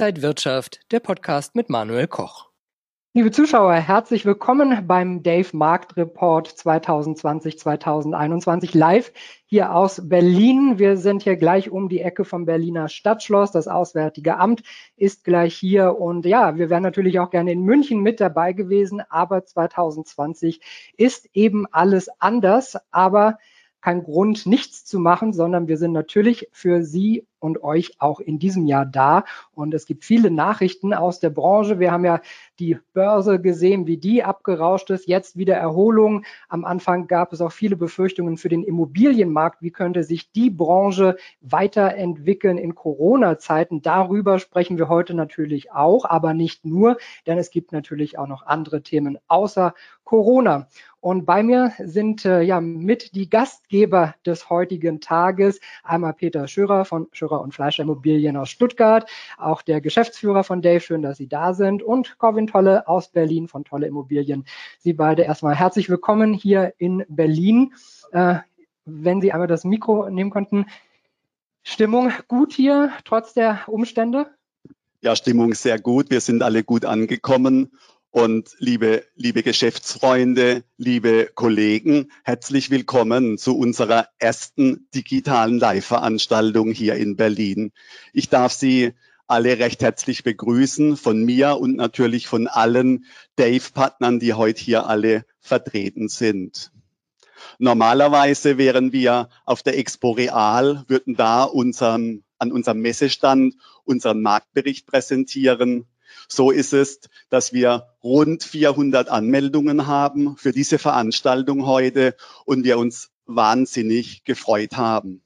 Inside Wirtschaft, der Podcast mit Manuel Koch. Liebe Zuschauer, herzlich willkommen beim Dave Markt Report 2020-2021 live hier aus Berlin. Wir sind hier gleich um die Ecke vom Berliner Stadtschloss. Das Auswärtige Amt ist gleich hier. Und ja, wir wären natürlich auch gerne in München mit dabei gewesen. Aber 2020 ist eben alles anders. Aber kein Grund, nichts zu machen, sondern wir sind natürlich für Sie und euch auch in diesem Jahr da. Und es gibt viele Nachrichten aus der Branche. Wir haben ja die Börse gesehen, wie die abgerauscht ist. Jetzt wieder Erholung. Am Anfang gab es auch viele Befürchtungen für den Immobilienmarkt. Wie könnte sich die Branche weiterentwickeln in Corona-Zeiten? Darüber sprechen wir heute natürlich auch, aber nicht nur, denn es gibt natürlich auch noch andere Themen außer Corona. Und bei mir sind äh, ja mit die Gastgeber des heutigen Tages einmal Peter Schürer von Schürer und Fleischer Immobilien aus Stuttgart, auch der Geschäftsführer von Dave, schön, dass Sie da sind, und Corvin Tolle aus Berlin von Tolle Immobilien. Sie beide erstmal herzlich willkommen hier in Berlin. Äh, wenn Sie einmal das Mikro nehmen konnten. Stimmung gut hier, trotz der Umstände? Ja, Stimmung sehr gut. Wir sind alle gut angekommen und liebe, liebe Geschäftsfreunde, liebe Kollegen, herzlich willkommen zu unserer ersten digitalen Live-Veranstaltung hier in Berlin. Ich darf Sie alle recht herzlich begrüßen von mir und natürlich von allen Dave-Partnern, die heute hier alle vertreten sind. Normalerweise wären wir auf der Expo Real, würden da unseren, an unserem Messestand unseren Marktbericht präsentieren. So ist es, dass wir rund 400 Anmeldungen haben für diese Veranstaltung heute und wir uns wahnsinnig gefreut haben.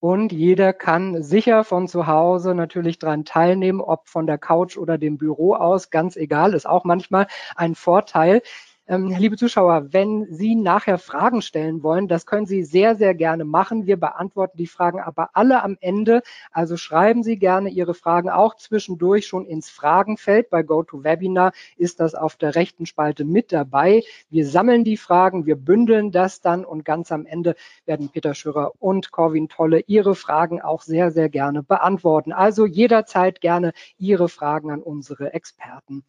Und jeder kann sicher von zu Hause natürlich daran teilnehmen, ob von der Couch oder dem Büro aus, ganz egal, ist auch manchmal ein Vorteil. Ähm, liebe Zuschauer, wenn Sie nachher Fragen stellen wollen, das können Sie sehr, sehr gerne machen. Wir beantworten die Fragen aber alle am Ende. Also schreiben Sie gerne Ihre Fragen auch zwischendurch schon ins Fragenfeld. Bei GoToWebinar ist das auf der rechten Spalte mit dabei. Wir sammeln die Fragen, wir bündeln das dann und ganz am Ende werden Peter Schürer und Corwin Tolle Ihre Fragen auch sehr, sehr gerne beantworten. Also jederzeit gerne Ihre Fragen an unsere Experten.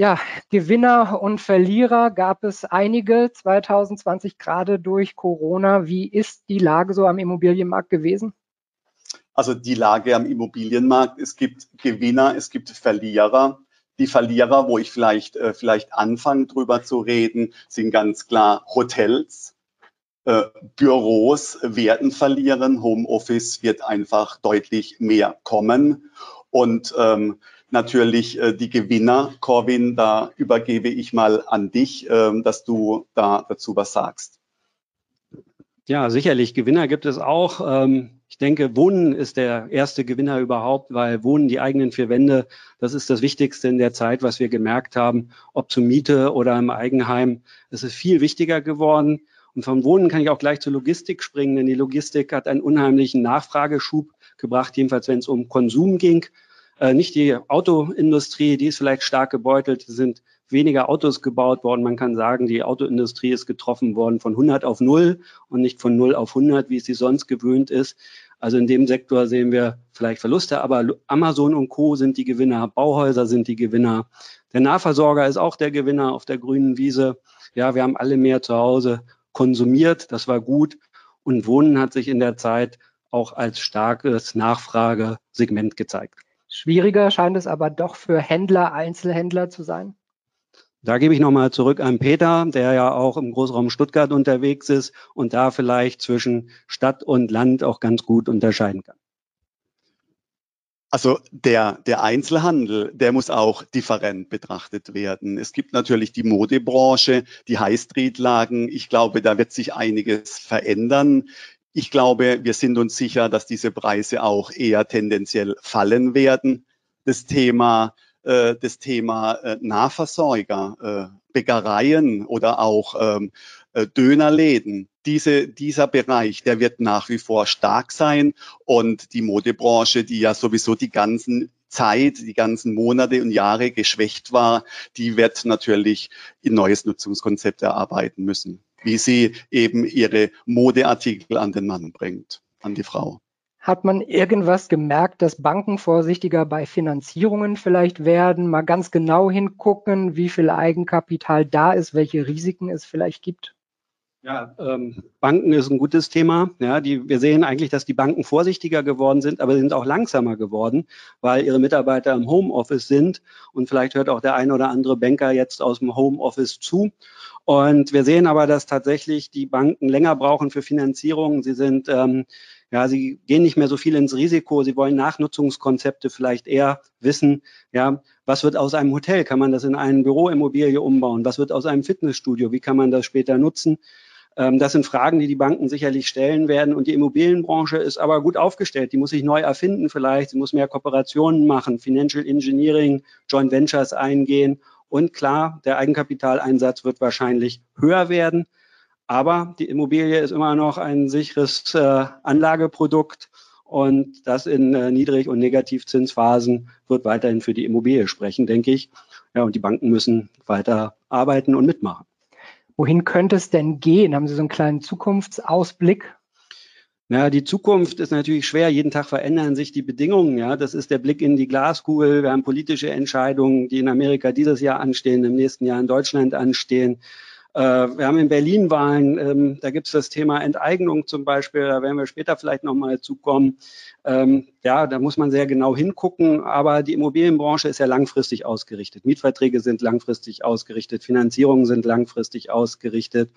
Ja, Gewinner und Verlierer gab es einige 2020 gerade durch Corona. Wie ist die Lage so am Immobilienmarkt gewesen? Also die Lage am Immobilienmarkt, es gibt Gewinner, es gibt Verlierer. Die Verlierer, wo ich vielleicht, äh, vielleicht anfange drüber zu reden, sind ganz klar Hotels. Äh, Büros werden verlieren, Homeoffice wird einfach deutlich mehr kommen. Und ähm, natürlich äh, die Gewinner. Corwin, da übergebe ich mal an dich, äh, dass du da dazu was sagst. Ja, sicherlich. Gewinner gibt es auch. Ähm, ich denke, Wohnen ist der erste Gewinner überhaupt, weil Wohnen, die eigenen vier Wände, das ist das Wichtigste in der Zeit, was wir gemerkt haben, ob zur Miete oder im Eigenheim. Es ist viel wichtiger geworden. Und vom Wohnen kann ich auch gleich zur Logistik springen, denn die Logistik hat einen unheimlichen Nachfrageschub gebracht, jedenfalls wenn es um Konsum ging. Äh, nicht die Autoindustrie, die ist vielleicht stark gebeutelt, sind weniger Autos gebaut worden. Man kann sagen, die Autoindustrie ist getroffen worden von 100 auf 0 und nicht von 0 auf 100, wie es sie sonst gewöhnt ist. Also in dem Sektor sehen wir vielleicht Verluste, aber Amazon und Co. sind die Gewinner, Bauhäuser sind die Gewinner. Der Nahversorger ist auch der Gewinner auf der grünen Wiese. Ja, wir haben alle mehr zu Hause konsumiert, das war gut. Und Wohnen hat sich in der Zeit auch als starkes Nachfragesegment gezeigt. Schwieriger scheint es aber doch für Händler, Einzelhändler zu sein. Da gebe ich nochmal zurück an Peter, der ja auch im Großraum Stuttgart unterwegs ist und da vielleicht zwischen Stadt und Land auch ganz gut unterscheiden kann. Also der, der Einzelhandel, der muss auch different betrachtet werden. Es gibt natürlich die Modebranche, die High Street Lagen. Ich glaube, da wird sich einiges verändern. Ich glaube, wir sind uns sicher, dass diese Preise auch eher tendenziell fallen werden. Das Thema, äh, das Thema äh, Nahversorger, äh, Bäckereien oder auch ähm, äh, Dönerläden, diese, dieser Bereich, der wird nach wie vor stark sein. Und die Modebranche, die ja sowieso die ganzen Zeit, die ganzen Monate und Jahre geschwächt war, die wird natürlich ein neues Nutzungskonzept erarbeiten müssen wie sie eben ihre Modeartikel an den Mann bringt, an die Frau. Hat man irgendwas gemerkt, dass Banken vorsichtiger bei Finanzierungen vielleicht werden, mal ganz genau hingucken, wie viel Eigenkapital da ist, welche Risiken es vielleicht gibt? Ja, ähm, Banken ist ein gutes Thema. Ja, die, wir sehen eigentlich, dass die Banken vorsichtiger geworden sind, aber sind auch langsamer geworden, weil ihre Mitarbeiter im Homeoffice sind. Und vielleicht hört auch der ein oder andere Banker jetzt aus dem Homeoffice zu. Und wir sehen aber, dass tatsächlich die Banken länger brauchen für Finanzierung. Sie sind ähm, ja, sie gehen nicht mehr so viel ins Risiko. Sie wollen Nachnutzungskonzepte vielleicht eher wissen. Ja, was wird aus einem Hotel? Kann man das in eine Büroimmobilie umbauen? Was wird aus einem Fitnessstudio? Wie kann man das später nutzen? Ähm, das sind Fragen, die die Banken sicherlich stellen werden. Und die Immobilienbranche ist aber gut aufgestellt. Die muss sich neu erfinden vielleicht. Sie muss mehr Kooperationen machen, Financial Engineering, Joint Ventures eingehen. Und klar, der Eigenkapitaleinsatz wird wahrscheinlich höher werden. Aber die Immobilie ist immer noch ein sicheres äh, Anlageprodukt. Und das in äh, Niedrig- und Negativzinsphasen wird weiterhin für die Immobilie sprechen, denke ich. Ja, und die Banken müssen weiter arbeiten und mitmachen. Wohin könnte es denn gehen? Haben Sie so einen kleinen Zukunftsausblick? Ja, die Zukunft ist natürlich schwer. Jeden Tag verändern sich die Bedingungen. Ja, das ist der Blick in die Glaskugel. Wir haben politische Entscheidungen, die in Amerika dieses Jahr anstehen, im nächsten Jahr in Deutschland anstehen. Äh, wir haben in Berlin Wahlen. Ähm, da gibt es das Thema Enteignung zum Beispiel. Da werden wir später vielleicht nochmal zukommen. Ähm, ja, da muss man sehr genau hingucken. Aber die Immobilienbranche ist ja langfristig ausgerichtet. Mietverträge sind langfristig ausgerichtet. Finanzierungen sind langfristig ausgerichtet.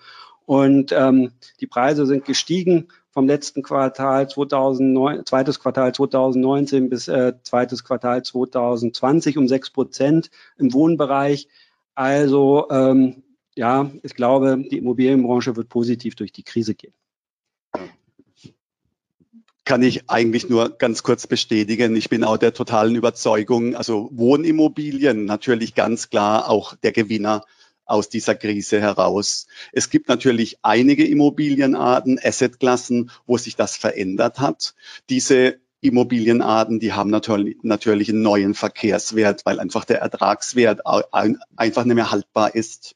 Und ähm, die Preise sind gestiegen vom letzten Quartal 2009, zweites Quartal 2019 bis äh, zweites Quartal 2020 um sechs Prozent im Wohnbereich. Also ähm, ja, ich glaube, die Immobilienbranche wird positiv durch die Krise gehen. Kann ich eigentlich nur ganz kurz bestätigen. Ich bin auch der totalen Überzeugung, also Wohnimmobilien natürlich ganz klar auch der Gewinner aus dieser Krise heraus. Es gibt natürlich einige Immobilienarten, Assetklassen, wo sich das verändert hat. Diese Immobilienarten, die haben natürlich, natürlich einen neuen Verkehrswert, weil einfach der Ertragswert einfach nicht mehr haltbar ist.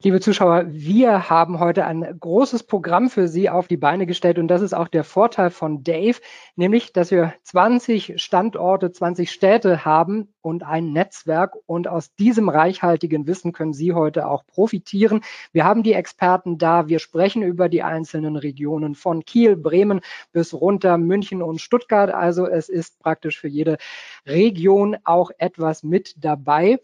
Liebe Zuschauer, wir haben heute ein großes Programm für Sie auf die Beine gestellt und das ist auch der Vorteil von Dave, nämlich, dass wir 20 Standorte, 20 Städte haben und ein Netzwerk und aus diesem reichhaltigen Wissen können Sie heute auch profitieren. Wir haben die Experten da, wir sprechen über die einzelnen Regionen von Kiel, Bremen bis runter München und Stuttgart. Also es ist praktisch für jede Region auch etwas mit dabei.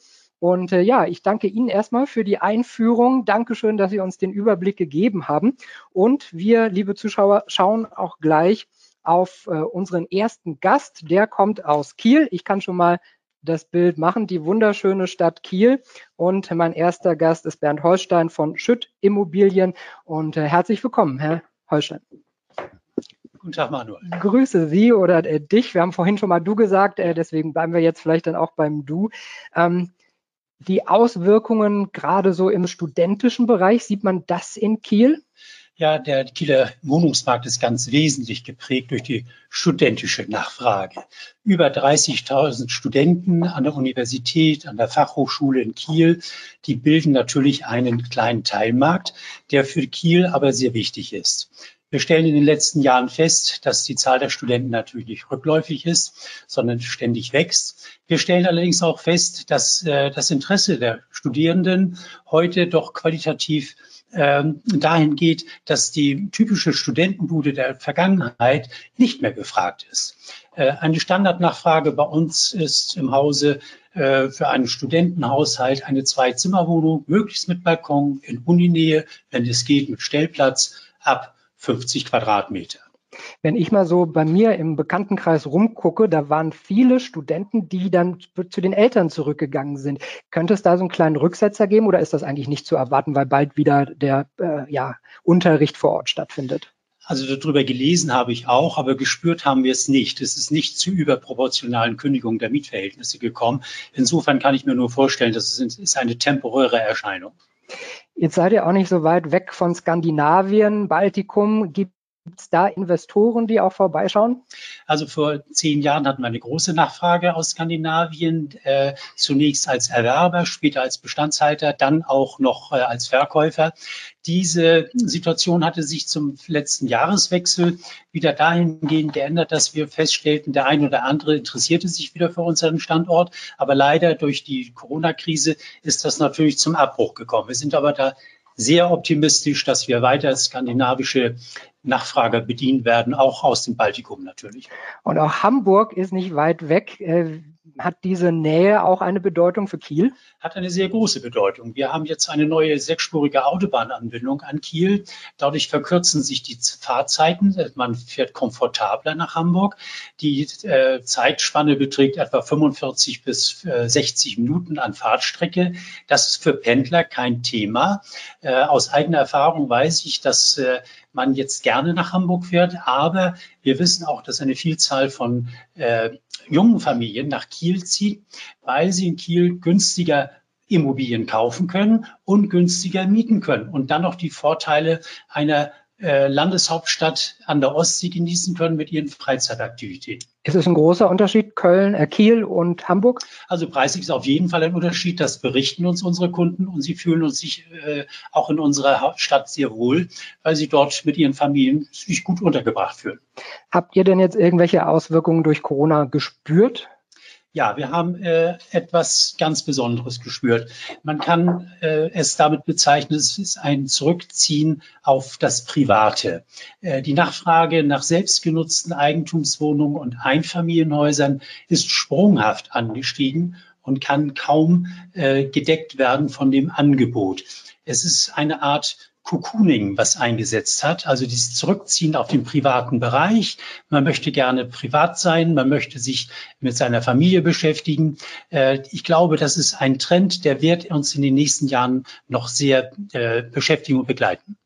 Und äh, ja, ich danke Ihnen erstmal für die Einführung. Dankeschön, dass Sie uns den Überblick gegeben haben. Und wir, liebe Zuschauer, schauen auch gleich auf äh, unseren ersten Gast. Der kommt aus Kiel. Ich kann schon mal das Bild machen, die wunderschöne Stadt Kiel. Und mein erster Gast ist Bernd Holstein von Schütt Immobilien. Und äh, herzlich willkommen, Herr Holstein. Guten Tag, Manuel. Grüße Sie oder äh, dich. Wir haben vorhin schon mal du gesagt, äh, deswegen bleiben wir jetzt vielleicht dann auch beim Du. Ähm, die Auswirkungen gerade so im studentischen Bereich, sieht man das in Kiel? Ja, der Kieler Wohnungsmarkt ist ganz wesentlich geprägt durch die studentische Nachfrage. Über 30.000 Studenten an der Universität, an der Fachhochschule in Kiel, die bilden natürlich einen kleinen Teilmarkt, der für Kiel aber sehr wichtig ist. Wir stellen in den letzten Jahren fest, dass die Zahl der Studenten natürlich nicht rückläufig ist, sondern ständig wächst. Wir stellen allerdings auch fest, dass äh, das Interesse der Studierenden heute doch qualitativ ähm, dahin geht, dass die typische Studentenbude der Vergangenheit nicht mehr gefragt ist. Äh, eine Standardnachfrage bei uns ist im Hause äh, für einen Studentenhaushalt eine Zwei-Zimmer-Wohnung, möglichst mit Balkon in Uninähe, wenn es geht, mit Stellplatz ab 50 Quadratmeter. Wenn ich mal so bei mir im Bekanntenkreis rumgucke, da waren viele Studenten, die dann zu den Eltern zurückgegangen sind. Könnte es da so einen kleinen Rücksetzer geben oder ist das eigentlich nicht zu erwarten, weil bald wieder der äh, ja, Unterricht vor Ort stattfindet? Also darüber gelesen habe ich auch, aber gespürt haben wir es nicht. Es ist nicht zu überproportionalen Kündigungen der Mietverhältnisse gekommen. Insofern kann ich mir nur vorstellen, das ist eine temporäre Erscheinung. Jetzt seid ihr auch nicht so weit weg von Skandinavien, Baltikum. Gibt Gibt es da Investoren, die auch vorbeischauen? Also vor zehn Jahren hatten wir eine große Nachfrage aus Skandinavien, äh, zunächst als Erwerber, später als Bestandshalter, dann auch noch äh, als Verkäufer. Diese Situation hatte sich zum letzten Jahreswechsel wieder dahingehend geändert, dass wir feststellten, der ein oder andere interessierte sich wieder für unseren Standort. Aber leider durch die Corona-Krise ist das natürlich zum Abbruch gekommen. Wir sind aber da sehr optimistisch, dass wir weiter skandinavische Nachfrager bedient werden, auch aus dem Baltikum natürlich. Und auch Hamburg ist nicht weit weg. Äh, hat diese Nähe auch eine Bedeutung für Kiel? Hat eine sehr große Bedeutung. Wir haben jetzt eine neue sechsspurige Autobahnanbindung an Kiel. Dadurch verkürzen sich die Fahrzeiten. Man fährt komfortabler nach Hamburg. Die äh, Zeitspanne beträgt etwa 45 bis äh, 60 Minuten an Fahrtstrecke. Das ist für Pendler kein Thema. Äh, aus eigener Erfahrung weiß ich, dass äh, man jetzt gerne nach Hamburg fährt. Aber wir wissen auch, dass eine Vielzahl von äh, jungen Familien nach Kiel zieht, weil sie in Kiel günstiger Immobilien kaufen können und günstiger mieten können und dann noch die Vorteile einer äh, Landeshauptstadt an der Ostsee genießen können mit ihren Freizeitaktivitäten. Ist es ein großer Unterschied, Köln, äh, Kiel und Hamburg? Also preislich ist auf jeden Fall ein Unterschied. Das berichten uns unsere Kunden und sie fühlen uns sich äh, auch in unserer Stadt sehr wohl, weil sie dort mit ihren Familien sich gut untergebracht fühlen. Habt ihr denn jetzt irgendwelche Auswirkungen durch Corona gespürt? Ja, wir haben äh, etwas ganz Besonderes gespürt. Man kann äh, es damit bezeichnen, es ist ein Zurückziehen auf das Private. Äh, die Nachfrage nach selbstgenutzten Eigentumswohnungen und Einfamilienhäusern ist sprunghaft angestiegen und kann kaum äh, gedeckt werden von dem Angebot. Es ist eine Art Cocooning, was eingesetzt hat, also dieses Zurückziehen auf den privaten Bereich. Man möchte gerne privat sein, man möchte sich mit seiner Familie beschäftigen. Äh, ich glaube, das ist ein Trend, der wird uns in den nächsten Jahren noch sehr äh, beschäftigen und begleiten.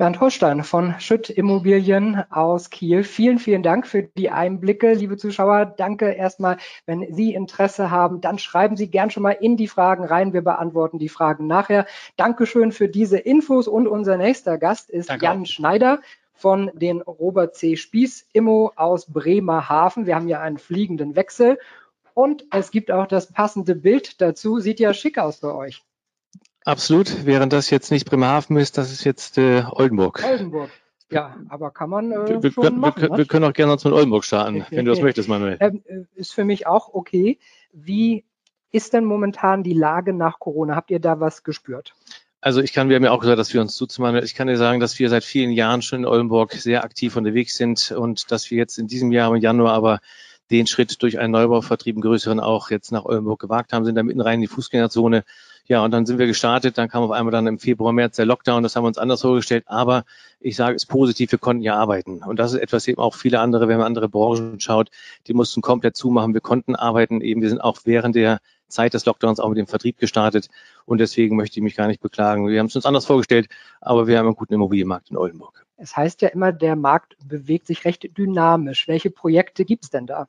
Bernd Holstein von Schütt Immobilien aus Kiel. Vielen, vielen Dank für die Einblicke, liebe Zuschauer. Danke erstmal, wenn Sie Interesse haben, dann schreiben Sie gern schon mal in die Fragen rein. Wir beantworten die Fragen nachher. Dankeschön für diese Infos und unser nächster Gast ist Danke Jan auch. Schneider von den Robert C. Spieß Immo aus Bremerhaven. Wir haben ja einen fliegenden Wechsel und es gibt auch das passende Bild dazu. Sieht ja schick aus für euch. Absolut, während das jetzt nicht Bremerhaven ist, das ist jetzt äh, Oldenburg. Oldenburg. Ja, aber kann man äh, wir, schon wir, machen. Wir, wir, können auch gerne uns mit Oldenburg starten, wenn du das möchtest, Manuel. Ähm, äh, ist für mich auch okay. Wie ist denn momentan die Lage nach Corona? Habt ihr da was gespürt? Also ich kann, wir haben ja auch gesagt, dass wir uns zuzumachen. Ich kann dir sagen, dass wir seit vielen Jahren schon in Oldenburg sehr aktiv unterwegs sind und dass wir jetzt in diesem Jahr im Januar aber den Schritt durch einen Neubauvertrieb, einen größeren auch jetzt nach Oldenburg gewagt haben, sind da mitten rein in die Fußgängerzone ja, und dann sind wir gestartet, dann kam auf einmal dann im Februar, März der Lockdown, das haben wir uns anders vorgestellt, aber ich sage es positiv, wir konnten ja arbeiten. Und das ist etwas eben auch viele andere, wenn man andere Branchen schaut, die mussten komplett zumachen, wir konnten arbeiten, eben wir sind auch während der Zeit des Lockdowns auch mit dem Vertrieb gestartet und deswegen möchte ich mich gar nicht beklagen. Wir haben es uns anders vorgestellt, aber wir haben einen guten Immobilienmarkt in Oldenburg. Es heißt ja immer, der Markt bewegt sich recht dynamisch. Welche Projekte gibt es denn da?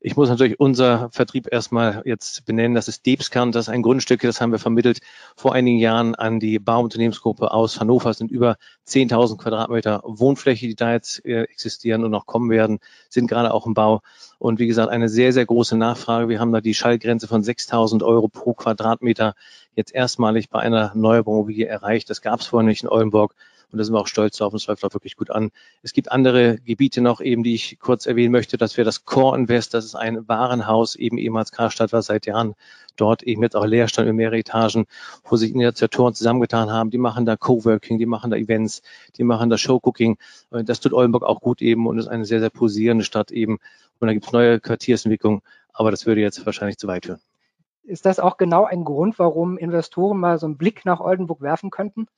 Ich muss natürlich unser Vertrieb erstmal jetzt benennen. Das ist Debskern. Das ist ein Grundstück, das haben wir vermittelt vor einigen Jahren an die Bauunternehmensgruppe aus Hannover. Es sind über 10.000 Quadratmeter Wohnfläche, die da jetzt äh, existieren und noch kommen werden, sind gerade auch im Bau. Und wie gesagt, eine sehr, sehr große Nachfrage. Wir haben da die Schallgrenze von 6.000 Euro pro Quadratmeter jetzt erstmalig bei einer Neubauimmobilie erreicht. Das gab es vorher nicht in Oldenburg. Und da sind wir auch stolz drauf und es läuft auch wirklich gut an. Es gibt andere Gebiete noch eben, die ich kurz erwähnen möchte, dass wir das Core Invest, das ist ein Warenhaus, eben ehemals Karstadt war seit Jahren dort eben jetzt auch Leerstand in mehrere Etagen, wo sich Initiatoren zusammengetan haben. Die machen da Coworking, die machen da Events, die machen da Showcooking. Das tut Oldenburg auch gut eben und ist eine sehr, sehr posierende Stadt eben. Und da gibt es neue Quartiersentwicklungen, aber das würde jetzt wahrscheinlich zu weit führen. Ist das auch genau ein Grund, warum Investoren mal so einen Blick nach Oldenburg werfen könnten?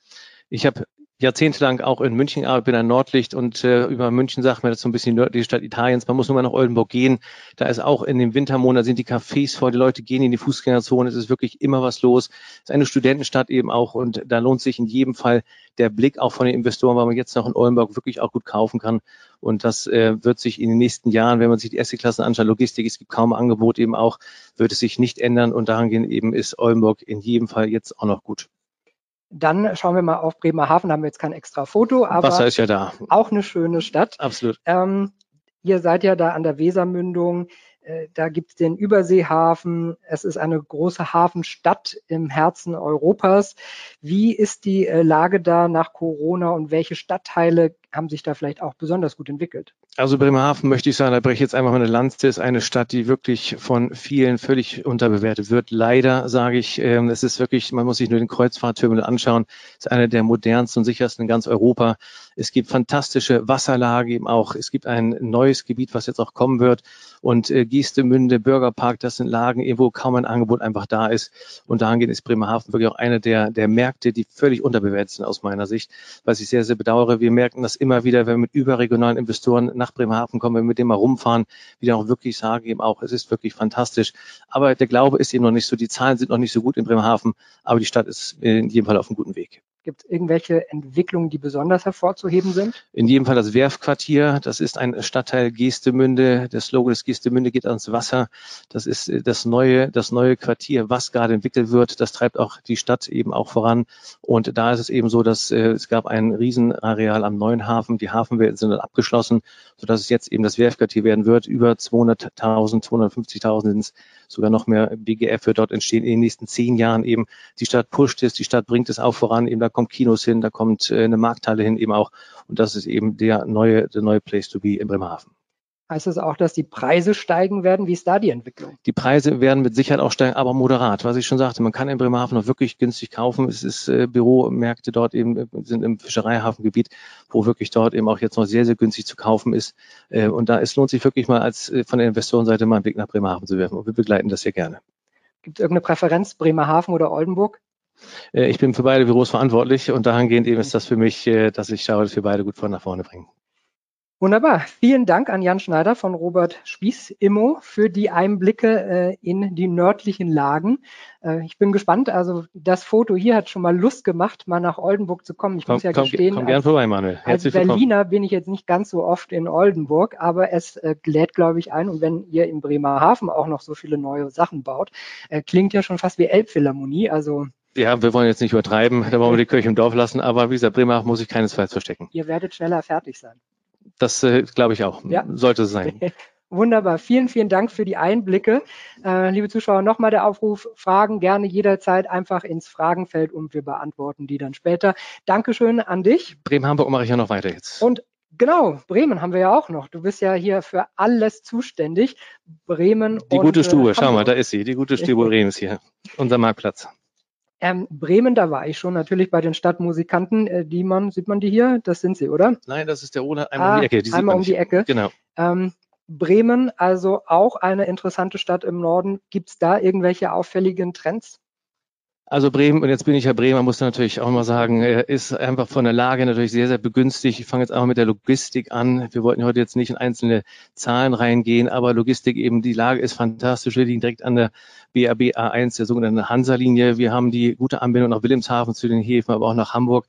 Ich habe jahrzehntelang auch in München gearbeitet, bin ein Nordlicht und äh, über München sagt man, das so ein bisschen die nördliche Stadt Italiens. Man muss nur mal nach Oldenburg gehen. Da ist auch in den Wintermonaten sind die Cafés voll, die Leute gehen in die Fußgängerzone. Es ist wirklich immer was los. Es ist eine Studentenstadt eben auch und da lohnt sich in jedem Fall der Blick auch von den Investoren, weil man jetzt noch in Oldenburg wirklich auch gut kaufen kann. Und das äh, wird sich in den nächsten Jahren, wenn man sich die erste Klasse anschaut, Logistik, es gibt kaum Angebot eben auch, wird es sich nicht ändern und daran gehen eben ist Oldenburg in jedem Fall jetzt auch noch gut. Dann schauen wir mal auf Bremerhaven, da haben wir jetzt kein extra Foto, aber Wasser ist ja da. auch eine schöne Stadt. Absolut. Ähm, ihr seid ja da an der Wesermündung. Äh, Da gibt es den Überseehafen. Es ist eine große Hafenstadt im Herzen Europas. Wie ist die äh, Lage da nach Corona und welche Stadtteile haben sich da vielleicht auch besonders gut entwickelt? Also Bremerhaven möchte ich sagen, da breche ich jetzt einfach mal eine Lanze, ist eine Stadt, die wirklich von vielen völlig unterbewertet wird. Leider sage ich, ähm, es ist wirklich, man muss sich nur den Kreuzfahrtterminal anschauen, es ist eine der modernsten und sichersten in ganz Europa. Es gibt fantastische Wasserlage eben auch. Es gibt ein neues Gebiet, was jetzt auch kommen wird. Und äh, Giestemünde, Bürgerpark, das sind Lagen, wo kaum ein Angebot einfach da ist. Und dahingehend ist Bremerhaven wirklich auch eine der, der Märkte, die völlig unterbewertet sind aus meiner Sicht, was ich sehr, sehr bedauere. Wir merken das immer wieder, wenn wir mit überregionalen Investoren nach Bremerhaven kommen, wenn wir mit dem mal rumfahren, dann auch wirklich sagen eben auch, es ist wirklich fantastisch. Aber der Glaube ist eben noch nicht so, die Zahlen sind noch nicht so gut in Bremerhaven, aber die Stadt ist in jedem Fall auf einem guten Weg. Gibt es irgendwelche Entwicklungen, die besonders hervorzuheben sind? In jedem Fall das Werfquartier. Das ist ein Stadtteil Geestemünde. Der Slogan des Geestemünde geht ans Wasser. Das ist äh, das neue, das neue Quartier, was gerade entwickelt wird. Das treibt auch die Stadt eben auch voran. Und da ist es eben so, dass äh, es gab ein Riesenareal am neuen Hafen. Die Hafenwelten sind dann abgeschlossen, sodass es jetzt eben das Werfquartier werden wird. Über 200.000, 250.000 sind es sogar noch mehr BGF wird dort entstehen in den nächsten zehn Jahren eben. Die Stadt pusht es, die Stadt bringt es auch voran. Eben da kommt Kinos hin, da kommt äh, eine Markthalle hin eben auch. Und das ist eben der neue, der neue Place to be in Bremerhaven. Heißt das auch, dass die Preise steigen werden? Wie ist da die Entwicklung? Die Preise werden mit Sicherheit auch steigen, aber moderat. Was ich schon sagte, man kann in Bremerhaven noch wirklich günstig kaufen. Es ist äh, Büromärkte dort eben äh, sind im Fischereihafengebiet, wo wirklich dort eben auch jetzt noch sehr, sehr günstig zu kaufen ist. Äh, und da es lohnt sich wirklich mal als äh, von der Investorenseite mal einen Blick nach Bremerhaven zu werfen. Und wir begleiten das sehr gerne. Gibt es irgendeine Präferenz, Bremerhaven oder Oldenburg? Äh, ich bin für beide Büros verantwortlich und dahingehend eben ist das für mich, äh, dass ich schaue, dass wir beide gut von nach vorne bringen. Wunderbar. Vielen Dank an Jan Schneider von Robert Spieß Immo für die Einblicke äh, in die nördlichen Lagen. Äh, ich bin gespannt. Also das Foto hier hat schon mal Lust gemacht, mal nach Oldenburg zu kommen. Ich Komm, muss ja komm, gestehen, komm gern als, vorbei, Manuel. als Herzlich willkommen. Berliner bin ich jetzt nicht ganz so oft in Oldenburg, aber es äh, lädt, glaube ich, ein. Und wenn ihr in Bremerhaven auch noch so viele neue Sachen baut, klingt ja schon fast wie Elbphilharmonie. Also Ja, wir wollen jetzt nicht übertreiben, da wollen wir die Kirche im Dorf lassen, aber wie gesagt, Bremerhaven muss ich keinesfalls verstecken. ihr werdet schneller fertig sein. Das äh, glaube ich auch. Ja. Sollte es sein. Wunderbar. Vielen, vielen Dank für die Einblicke. Äh, liebe Zuschauer, nochmal der Aufruf, Fragen gerne jederzeit einfach ins Fragenfeld und wir beantworten die dann später. Dankeschön an dich. Bremen-Hamburg mache ich ja noch weiter jetzt. Und genau, Bremen haben wir ja auch noch. Du bist ja hier für alles zuständig. Bremen die und, gute äh, Stube, schau mal, da ist sie. Die gute Stube Bremen ist hier. Unser Marktplatz. Ähm, Bremen, da war ich schon natürlich bei den Stadtmusikanten, äh, die man, sieht man die hier? Das sind sie, oder? Nein, das ist der Roland einmal Ah, um die Ecke. Die einmal um die Ecke. Genau. Ähm, Bremen, also auch eine interessante Stadt im Norden. Gibt es da irgendwelche auffälligen Trends? Also Bremen, und jetzt bin ich ja Bremer, muss natürlich auch mal sagen, äh, ist einfach von der Lage natürlich sehr, sehr begünstigt. Ich fange jetzt auch mit der Logistik an. Wir wollten heute jetzt nicht in einzelne Zahlen reingehen, aber Logistik eben, die Lage ist fantastisch. Wir liegen direkt an der BAB A1, der sogenannten Hansa-Linie. Wir haben die gute Anbindung nach Wilhelmshaven zu den Häfen, aber auch nach Hamburg.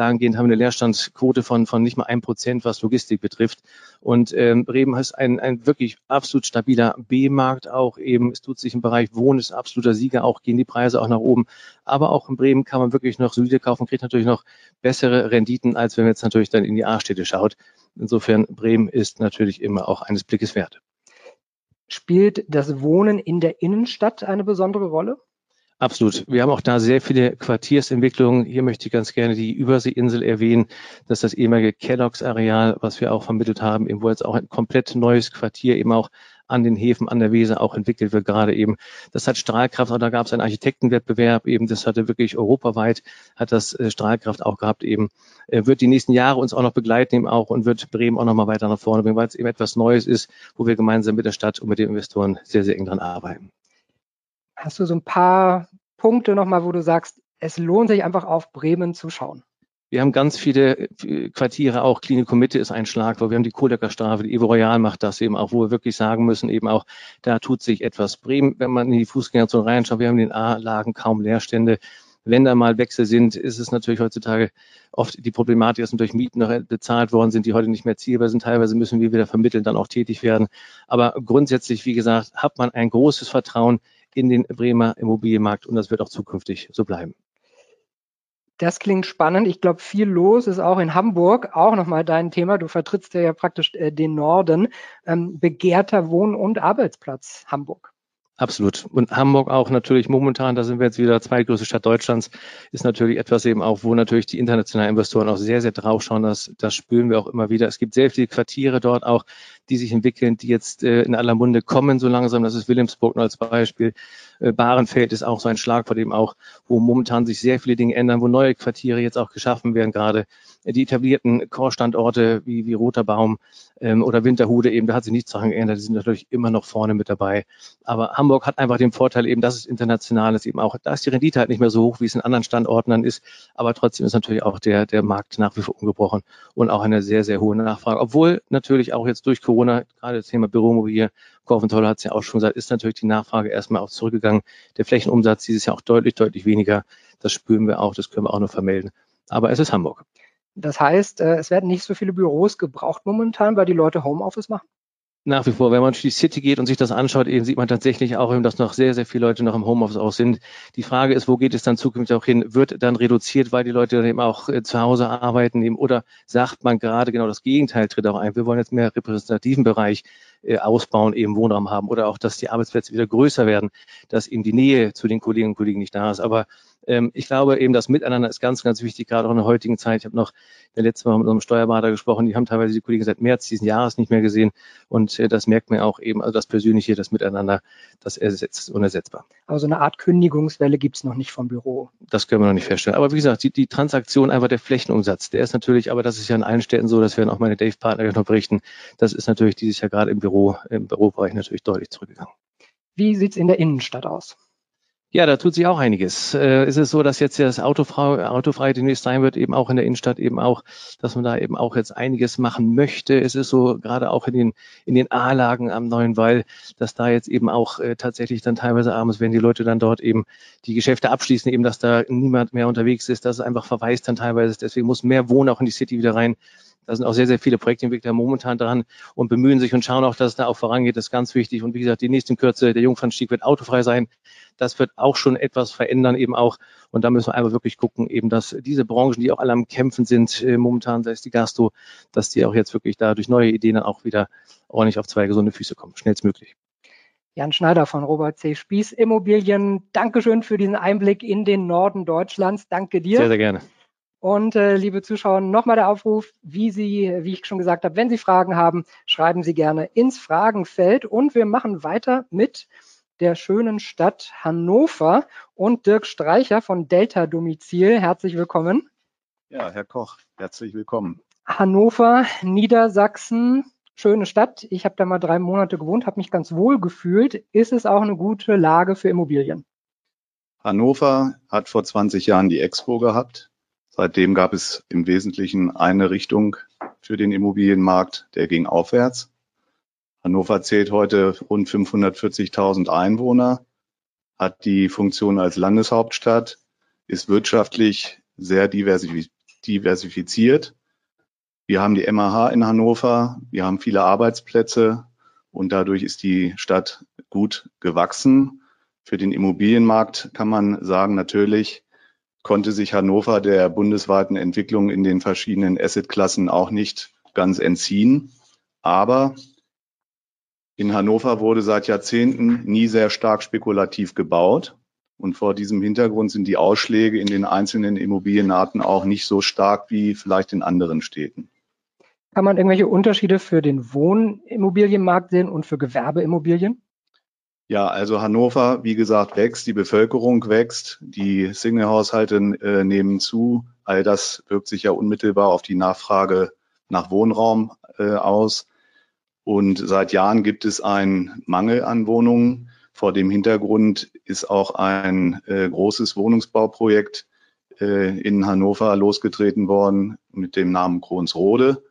Dahingehend haben wir eine Leerstandsquote von, von nicht mal ein Prozent, was Logistik betrifft. Und ähm, Bremen ist ein, ein wirklich absolut stabiler B-Markt auch eben. Es tut sich im Bereich Wohnen, ist absoluter Sieger, auch gehen die Preise auch nach oben. Aber auch in Bremen kann man wirklich noch solide kaufen, kriegt natürlich noch bessere Renditen, als wenn man jetzt natürlich dann in die A-Städte schaut. Insofern, Bremen ist natürlich immer auch eines Blickes wert. Spielt das Wohnen in der Innenstadt eine besondere Rolle? Absolut. Wir haben auch da sehr viele Quartiersentwicklungen. Hier möchte ich ganz gerne die Überseeinsel erwähnen. Das ist das ehemalige Kellogg's-Areal, was wir auch vermittelt haben, eben wo jetzt auch ein komplett neues Quartier eben auch an den Häfen an der Weser auch entwickelt wird gerade eben. Das hat Strahlkraft, auch da gab es einen Architektenwettbewerb eben, das hatte wirklich europaweit, hat das äh, Strahlkraft auch gehabt eben, äh, wird die nächsten Jahre uns auch noch begleiten eben auch und wird Bremen auch noch mal weiter nach vorne bringen, weil es eben etwas Neues ist, wo wir gemeinsam mit der Stadt und mit den Investoren sehr, sehr eng dran arbeiten. Hast du so ein paar Punkte nochmal, wo du sagst, es lohnt sich einfach auf Bremen zu schauen? Wir haben ganz viele äh, Quartiere, auch Klinikum Mitte ist ein Schlagwort. Wir haben die Kohlecker Straße, die Evo Royal macht das eben auch, wo wir wirklich sagen müssen, eben auch, da tut sich etwas. Bremen, wenn man in die Fußgängerzone reinschaut, wir haben in den A-Lagen kaum Leerstände. Wenn da mal Wechsel sind, ist es natürlich heutzutage oft die Problematik, dass durch Mieten noch bezahlt worden sind, die heute nicht mehr zielbar sind. Teilweise müssen wir wieder vermitteln, dann auch tätig werden. Aber grundsätzlich, wie gesagt, hat man ein großes Vertrauen in den Bremer Immobilienmarkt und das wird auch zukünftig so bleiben. Das klingt spannend. Ich glaube, viel los ist auch in Hamburg. Auch nochmal dein Thema. Du vertrittst ja praktisch äh, den Norden. Ähm, begehrter Wohn- und Arbeitsplatz Hamburg. Absolut. Und Hamburg auch natürlich momentan, da sind wir jetzt wieder zweitgrößte Stadt Deutschlands, ist natürlich etwas eben auch, wo natürlich die internationalen Investoren auch sehr, sehr draufschauen. Das, das spüren wir auch immer wieder. Es gibt sehr viele Quartiere dort auch, die sich entwickeln, die jetzt äh, in aller Munde kommen so langsam. Das ist Wilhelmsburg nur als Beispiel. Äh, Bahrenfeld ist auch so ein Schlagwort eben auch, wo momentan sich sehr viele Dinge ändern, wo neue Quartiere jetzt auch geschaffen werden, gerade die etablierten Core-Standorte wie, wie Roter Baum ähm, oder Winterhude eben, da hat sich nichts daran geändert, die sind natürlich immer noch vorne mit dabei. Aber Hamburg hat einfach den Vorteil eben, dass es international ist, eben auch, da ist die Rendite halt nicht mehr so hoch, wie es in anderen Standorten dann ist, aber trotzdem ist natürlich auch der, der Markt nach wie vor ungebrochen und auch eine sehr, sehr hohe Nachfrage. Obwohl natürlich auch jetzt durch Corona, gerade das Thema Büromobil, Korventolle hat es ja auch schon gesagt, ist natürlich die Nachfrage erstmal auch zurückgegangen. Der Flächenumsatz dieses Jahr auch deutlich, deutlich weniger. Das spüren wir auch, das können wir auch nur vermelden. Aber es ist Hamburg. Das heißt, äh, es werden nicht so viele Büros gebraucht momentan, weil die Leute Homeoffice machen? Nach wie vor, wenn man durch die City geht und sich das anschaut, eben sieht man tatsächlich auch eben, dass noch sehr, sehr viele Leute noch im Homeoffice auch sind. Die Frage ist, wo geht es dann zukünftig auch hin? Wird dann reduziert, weil die Leute dann eben auch äh, zu Hause arbeiten eben, oder sagt man gerade genau das Gegenteil tritt auch ein? Wir wollen jetzt mehr repräsentativen Bereich äh, ausbauen, eben Wohnraum haben oder auch, dass die Arbeitsplätze wieder größer werden, dass eben die Nähe zu den Kolleginnen und Kollegen nicht da ist. Aber ähm, ich glaube eben, das Miteinander ist ganz, ganz wichtig, gerade auch in der heutigen Zeit. Ich habe noch der letzte Mal mit unserem Steuerberater gesprochen, die haben teilweise die Kollegen seit März diesen Jahres nicht mehr gesehen. Und äh, das merkt man auch eben, also das Persönliche, das Miteinander, das ersetzt, unersetzbar. Aber so eine Art Kündigungswelle gibt es noch nicht vom Büro. Das können wir noch nicht feststellen. Aber wie gesagt, die, die Transaktion, einfach der Flächenumsatz, der ist natürlich, aber das ist ja in allen Städten so, das werden auch meine Dave-Partner noch berichten, das ist natürlich dieses Jahr gerade im Büro, im Bürobereich natürlich deutlich zurückgegangen. Wie sieht es in der Innenstadt aus? Ja, da tut sich auch einiges. Äh, ist es so, dass jetzt das Autofrei, Autofrei demnächst sein wird, eben auch in der Innenstadt eben auch, dass man da eben auch jetzt einiges machen möchte. Es ist so, gerade auch in den, in den A-Lagen am Neuen Wall, dass da jetzt eben auch äh, tatsächlich dann teilweise abends, wenn die Leute dann dort eben die Geschäfte abschließen, eben, dass da niemand mehr unterwegs ist, dass es einfach verweist dann teilweise. Deswegen muss mehr Wohnen auch in die City wieder rein. Da sind auch sehr, sehr viele Projektentwickler momentan dran und bemühen sich und schauen auch, dass es da auch vorangeht. Das ist ganz wichtig. Und wie gesagt, die nächste Kürze, der Jungfernstieg wird autofrei sein. Das wird auch schon etwas verändern eben auch. Und da müssen wir einfach wirklich gucken, eben, dass diese Branchen, die auch alle am Kämpfen sind, äh, momentan, sei es die Gastro, dass die auch jetzt wirklich da durch neue Ideen dann auch wieder ordentlich auf zwei gesunde Füße kommen. Schnellstmöglich. Jan Schneider von Robert C. Spieß Immobilien. Dankeschön für diesen Einblick in den Norden Deutschlands. Danke dir. Sehr, sehr gerne. Und äh, liebe Zuschauer, nochmal der Aufruf, wie Sie, wie ich schon gesagt habe, wenn Sie Fragen haben, schreiben Sie gerne ins Fragenfeld. Und wir machen weiter mit der schönen Stadt Hannover und Dirk Streicher von Delta Domizil. Herzlich willkommen. Ja, Herr Koch, herzlich willkommen. Hannover, Niedersachsen, schöne Stadt. Ich habe da mal drei Monate gewohnt, habe mich ganz wohl gefühlt. Ist es auch eine gute Lage für Immobilien? Hannover hat vor 20 Jahren die Expo gehabt. Seitdem gab es im Wesentlichen eine Richtung für den Immobilienmarkt, der ging aufwärts. Hannover zählt heute rund 540.000 Einwohner, hat die Funktion als Landeshauptstadt, ist wirtschaftlich sehr diversifiziert. Wir haben die MAH in Hannover, wir haben viele Arbeitsplätze und dadurch ist die Stadt gut gewachsen. Für den Immobilienmarkt kann man sagen, natürlich konnte sich Hannover der bundesweiten Entwicklung in den verschiedenen Assetklassen auch nicht ganz entziehen. Aber in Hannover wurde seit Jahrzehnten nie sehr stark spekulativ gebaut. Und vor diesem Hintergrund sind die Ausschläge in den einzelnen Immobilienarten auch nicht so stark wie vielleicht in anderen Städten. Kann man irgendwelche Unterschiede für den Wohnimmobilienmarkt sehen und für Gewerbeimmobilien? Ja, also Hannover, wie gesagt, wächst, die Bevölkerung wächst, die Single-Haushalte äh, nehmen zu. All das wirkt sich ja unmittelbar auf die Nachfrage nach Wohnraum äh, aus. Und seit Jahren gibt es einen Mangel an Wohnungen. Vor dem Hintergrund ist auch ein äh, großes Wohnungsbauprojekt äh, in Hannover losgetreten worden mit dem Namen Kronsrode.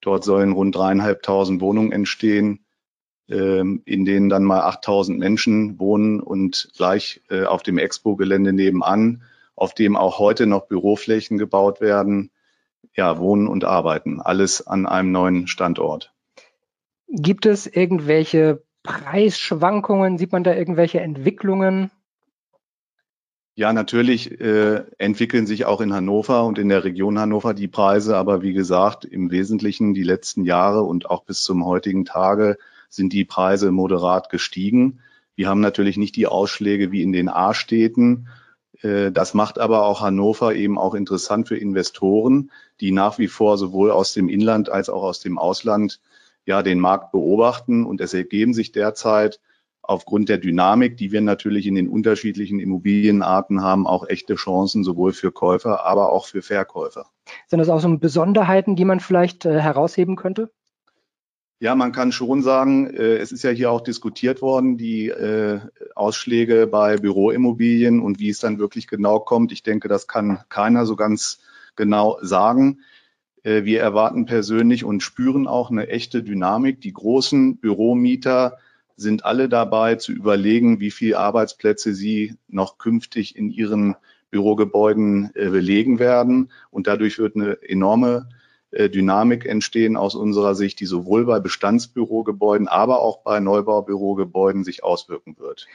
Dort sollen rund dreieinhalbtausend Wohnungen entstehen in denen dann mal 8000 Menschen wohnen und gleich äh, auf dem Expo-Gelände nebenan, auf dem auch heute noch Büroflächen gebaut werden, ja, wohnen und arbeiten. Alles an einem neuen Standort. Gibt es irgendwelche Preisschwankungen? Sieht man da irgendwelche Entwicklungen? Ja, natürlich äh, entwickeln sich auch in Hannover und in der Region Hannover die Preise, aber wie gesagt, im Wesentlichen die letzten Jahre und auch bis zum heutigen Tage sind die Preise moderat gestiegen. Wir haben natürlich nicht die Ausschläge wie in den A-Städten. Äh, das macht aber auch Hannover eben auch interessant für Investoren, die nach wie vor sowohl aus dem Inland als auch aus dem Ausland ja den Markt beobachten. Und es ergeben sich derzeit aufgrund der Dynamik, die wir natürlich in den unterschiedlichen Immobilienarten haben, auch echte Chancen sowohl für Käufer, aber auch für Verkäufer. Sind das auch so Besonderheiten, die man vielleicht äh, herausheben könnte? Ja, man kann schon sagen, äh, es ist ja hier auch diskutiert worden, die äh, Ausschläge bei Büroimmobilien und wie es dann wirklich genau kommt. Ich denke, das kann keiner so ganz genau sagen. Äh, wir erwarten persönlich und spüren auch eine echte Dynamik. Die großen Büromieter sind alle dabei zu überlegen, wie viele Arbeitsplätze sie noch künftig in ihren Bürogebäuden belegen werden. Und dadurch wird eine enorme Dynamik entstehen aus unserer Sicht, die sowohl bei Bestandsbürogebäuden, aber auch bei Neubaubürogebäuden sich auswirken wird.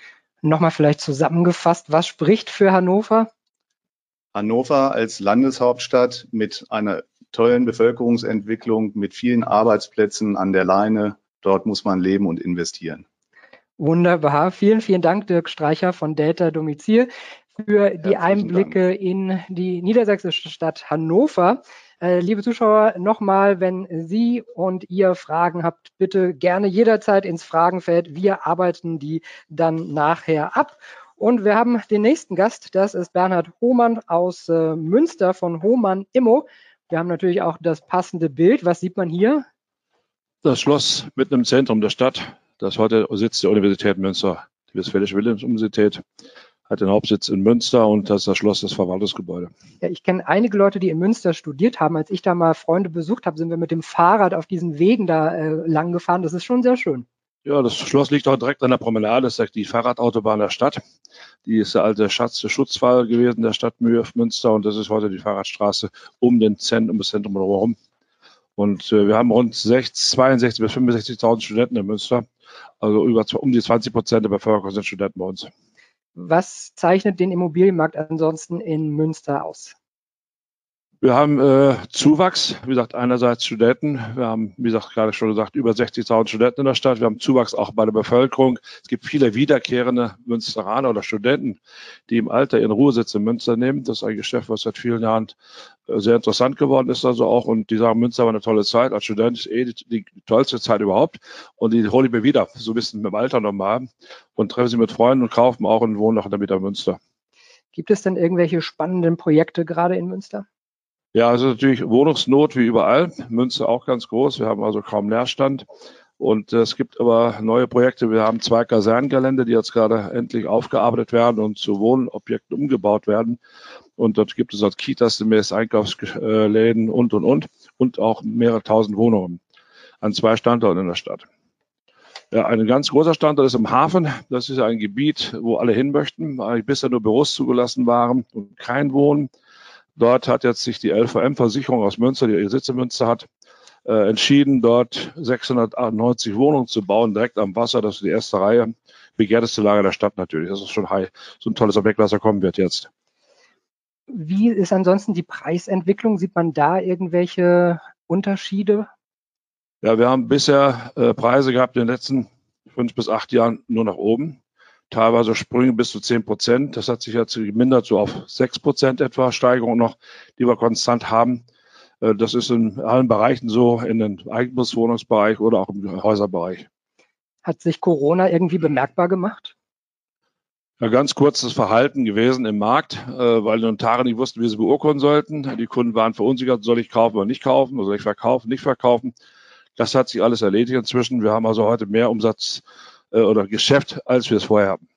Nochmal vielleicht zusammengefasst, was spricht für Hannover? Hannover als Landeshauptstadt mit einer tollen Bevölkerungsentwicklung, mit vielen Arbeitsplätzen an der Leine. Dort muss man leben und investieren. Wunderbar. Vielen, vielen Dank, Dirk Streicher von Delta Domizil, für die Einblicke Dank. in die niedersächsische Stadt Hannover. Äh, liebe Zuschauer, nochmal, wenn Sie und ihr Fragen habt, bitte gerne jederzeit ins Fragenfeld. Wir arbeiten die dann nachher ab. Und wir haben den nächsten Gast, das ist Bernhard Hohmann aus äh, Münster von Hohmann Immo. Wir haben natürlich auch das passende Bild. Was sieht man hier? Das Schloss mitten im Zentrum der Stadt das heute Sitz der Universität Münster, die Westfälische Wilhelms-Universität, hat den Hauptsitz in Münster und das ist das Schloss, das Verwaltungsgebäude. Ja, ich kenne einige Leute, die in Münster studiert haben. Als ich da mal Freunde besucht habe, sind wir mit dem Fahrrad auf diesen Wegen da äh, lang gefahren. Das ist schon sehr schön. Ja, das Schloss liegt auch direkt an der Promenade. Das ist die Fahrradautobahn der Stadt. Die ist der alte Schatz, der Schutzwall gewesen der Stadt Münster und das ist heute die Fahrradstraße um, den Zentrum, um das Zentrum herum. Und äh, wir haben rund 62 bis 65.000 Studenten in Münster. Also über um die 20 Prozent der Bevölkerung sind Studenten bei uns. Was zeichnet den Immobilienmarkt ansonsten in Münster aus? Wir haben äh, Zuwachs, wie gesagt, einerseits Studenten. Wir haben, wie gesagt, gerade schon gesagt, über 60.000 Studenten in der Stadt. Wir haben Zuwachs auch bei der Bevölkerung. Es gibt viele wiederkehrende Münsteraner oder Studenten, die im Alter ihren Ruhesitz in Münster nehmen. Das ist ein Geschäft, was seit vielen Jahren äh, sehr interessant geworden ist, also auch. Und die sagen, Münster war eine tolle Zeit. Als Student ist eh die, die tollste Zeit überhaupt. Und die hole ich mir wieder, so ein bisschen im Alter nochmal. Und treffe sie mit Freunden und kaufen auch wohnen noch in der Münster. Gibt es denn irgendwelche spannenden Projekte gerade in Münster? Ja, also natürlich Wohnungsnot wie überall. Münster auch ganz groß. Wir haben also kaum Leerstand. Und es gibt aber neue Projekte. Wir haben zwei Kaserngelände, die jetzt gerade endlich aufgearbeitet werden und zu Wohnobjekten umgebaut werden. Und dort gibt es als Kitas demnächst Einkaufsläden und, und, und. Und auch mehrere tausend Wohnungen an zwei Standorten in der Stadt. Ja, ein ganz großer Standort ist im Hafen. Das ist ein Gebiet, wo alle hin möchten, weil bisher nur Büros zugelassen waren und kein Wohnen. Dort hat jetzt sich die LVM-Versicherung aus Münster, die ihr Sitz in Münster hat, äh, entschieden, dort 698 Wohnungen zu bauen, direkt am Wasser. Das ist die erste Reihe. Begehrteste Lage der Stadt natürlich. Das ist schon high. So ein tolles Objekt, was da kommen wird jetzt. Wie ist ansonsten die Preisentwicklung? Sieht man da irgendwelche Unterschiede? Ja, wir haben bisher äh, Preise gehabt in den letzten fünf bis acht Jahren nur nach oben teilweise Sprünge bis zu zehn Prozent. Das hat sich jetzt gemindert so auf sechs Prozent etwa Steigerung noch, die wir konstant haben. Äh, das ist in allen Bereichen so, in den Eigentumswohnungsbereich oder auch im Häuserbereich. Hat sich Corona irgendwie bemerkbar gemacht? Ja, ganz kurzes Verhalten gewesen im Markt, äh, weil die Notare nicht wussten, wie sie beurkunden sollten. Die Kunden waren verunsichert, soll ich kaufen oder nicht kaufen, soll ich verkaufen, nicht verkaufen. Das hat sich alles erledigt inzwischen. Wir haben also heute mehr Umsatz oder Geschäft, als wir es vorher hatten.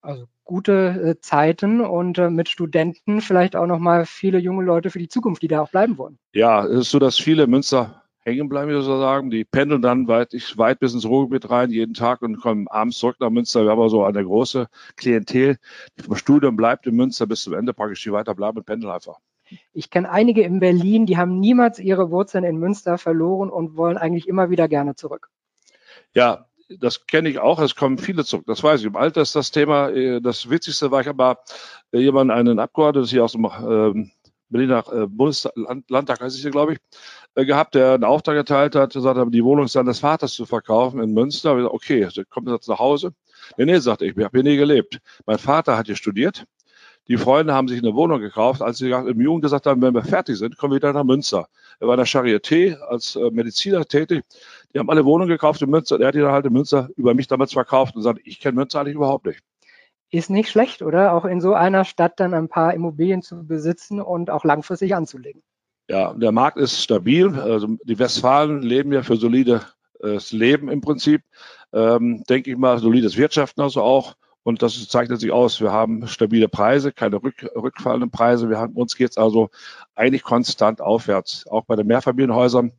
Also gute äh, Zeiten und äh, mit Studenten vielleicht auch nochmal viele junge Leute für die Zukunft, die da auch bleiben wollen. Ja, es ist so, dass viele Münster hängen bleiben, wie wir so sagen. Die pendeln dann weit, weit bis ins Ruhrgebiet rein, jeden Tag und kommen abends zurück nach Münster. Wir haben aber so eine große Klientel, die vom Studium bleibt in Münster bis zum Ende praktisch, die weiter bleiben und pendeln einfach. Ich kenne einige in Berlin, die haben niemals ihre Wurzeln in Münster verloren und wollen eigentlich immer wieder gerne zurück. Ja, das kenne ich auch, es kommen viele zurück. Das weiß ich. Im Alter ist das Thema, äh, das Witzigste war ich aber äh, jemand, einen Abgeordneten hier aus dem ähm, Berliner äh, Bundeslandtag, heißt es hier, glaube ich, gehabt, der einen Auftrag erteilt hat, gesagt hat, die Wohnung seines Vaters zu verkaufen in Münster. Ich gesagt, okay, kommt jetzt nach Hause. Nee, nee, sagte ich, ich habe hier nie gelebt. Mein Vater hat hier studiert. Die Freunde haben sich eine Wohnung gekauft, als sie im Jugend gesagt haben, wenn wir fertig sind, kommen wir wieder nach Münster. Er war in der Charité als äh, Mediziner tätig. Die haben alle Wohnungen gekauft in Münster. Er hat die dann halt in Münster über mich damals verkauft und sagt, ich kenne Münster eigentlich überhaupt nicht. Ist nicht schlecht, oder? Auch in so einer Stadt dann ein paar Immobilien zu besitzen und auch langfristig anzulegen. Ja, der Markt ist stabil. Also die Westfalen leben ja für solides äh, Leben im Prinzip. Ähm, denke ich mal, solides Wirtschaften also auch. Und das zeichnet sich aus. Wir haben stabile Preise, keine rück, rückfallenden Preise. Wir haben, uns geht es also eigentlich konstant aufwärts. Auch bei den Mehrfamilienhäusern.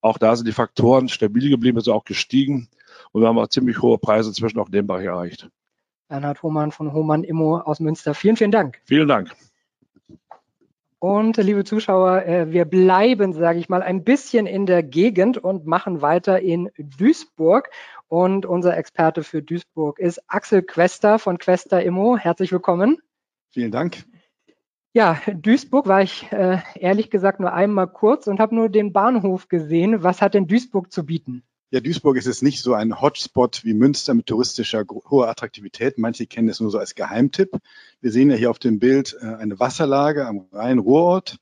Auch da sind die Faktoren stabil geblieben, also auch gestiegen. Und wir haben auch ziemlich hohe Preise inzwischen auch in dem Bereich erreicht. Bernhard Hohmann von Hohmann Immo aus Münster. Vielen, vielen Dank. Vielen Dank. Und liebe Zuschauer, äh, wir bleiben, sage ich mal, ein bisschen in der Gegend und machen weiter in Duisburg. Und unser Experte für Duisburg ist Axel Quester von Quester Immo. Herzlich willkommen. Vielen Dank. Ja, Duisburg war ich äh, ehrlich gesagt nur einmal kurz und habe nur den Bahnhof gesehen. Was hat denn Duisburg zu bieten? Ja, Duisburg ist jetzt nicht so ein Hotspot wie Münster mit touristischer hoher Attraktivität. Manche kennen es nur so als Geheimtipp. Wir sehen ja hier auf dem Bild äh, eine Wasserlage am Rhein-Ruhrort.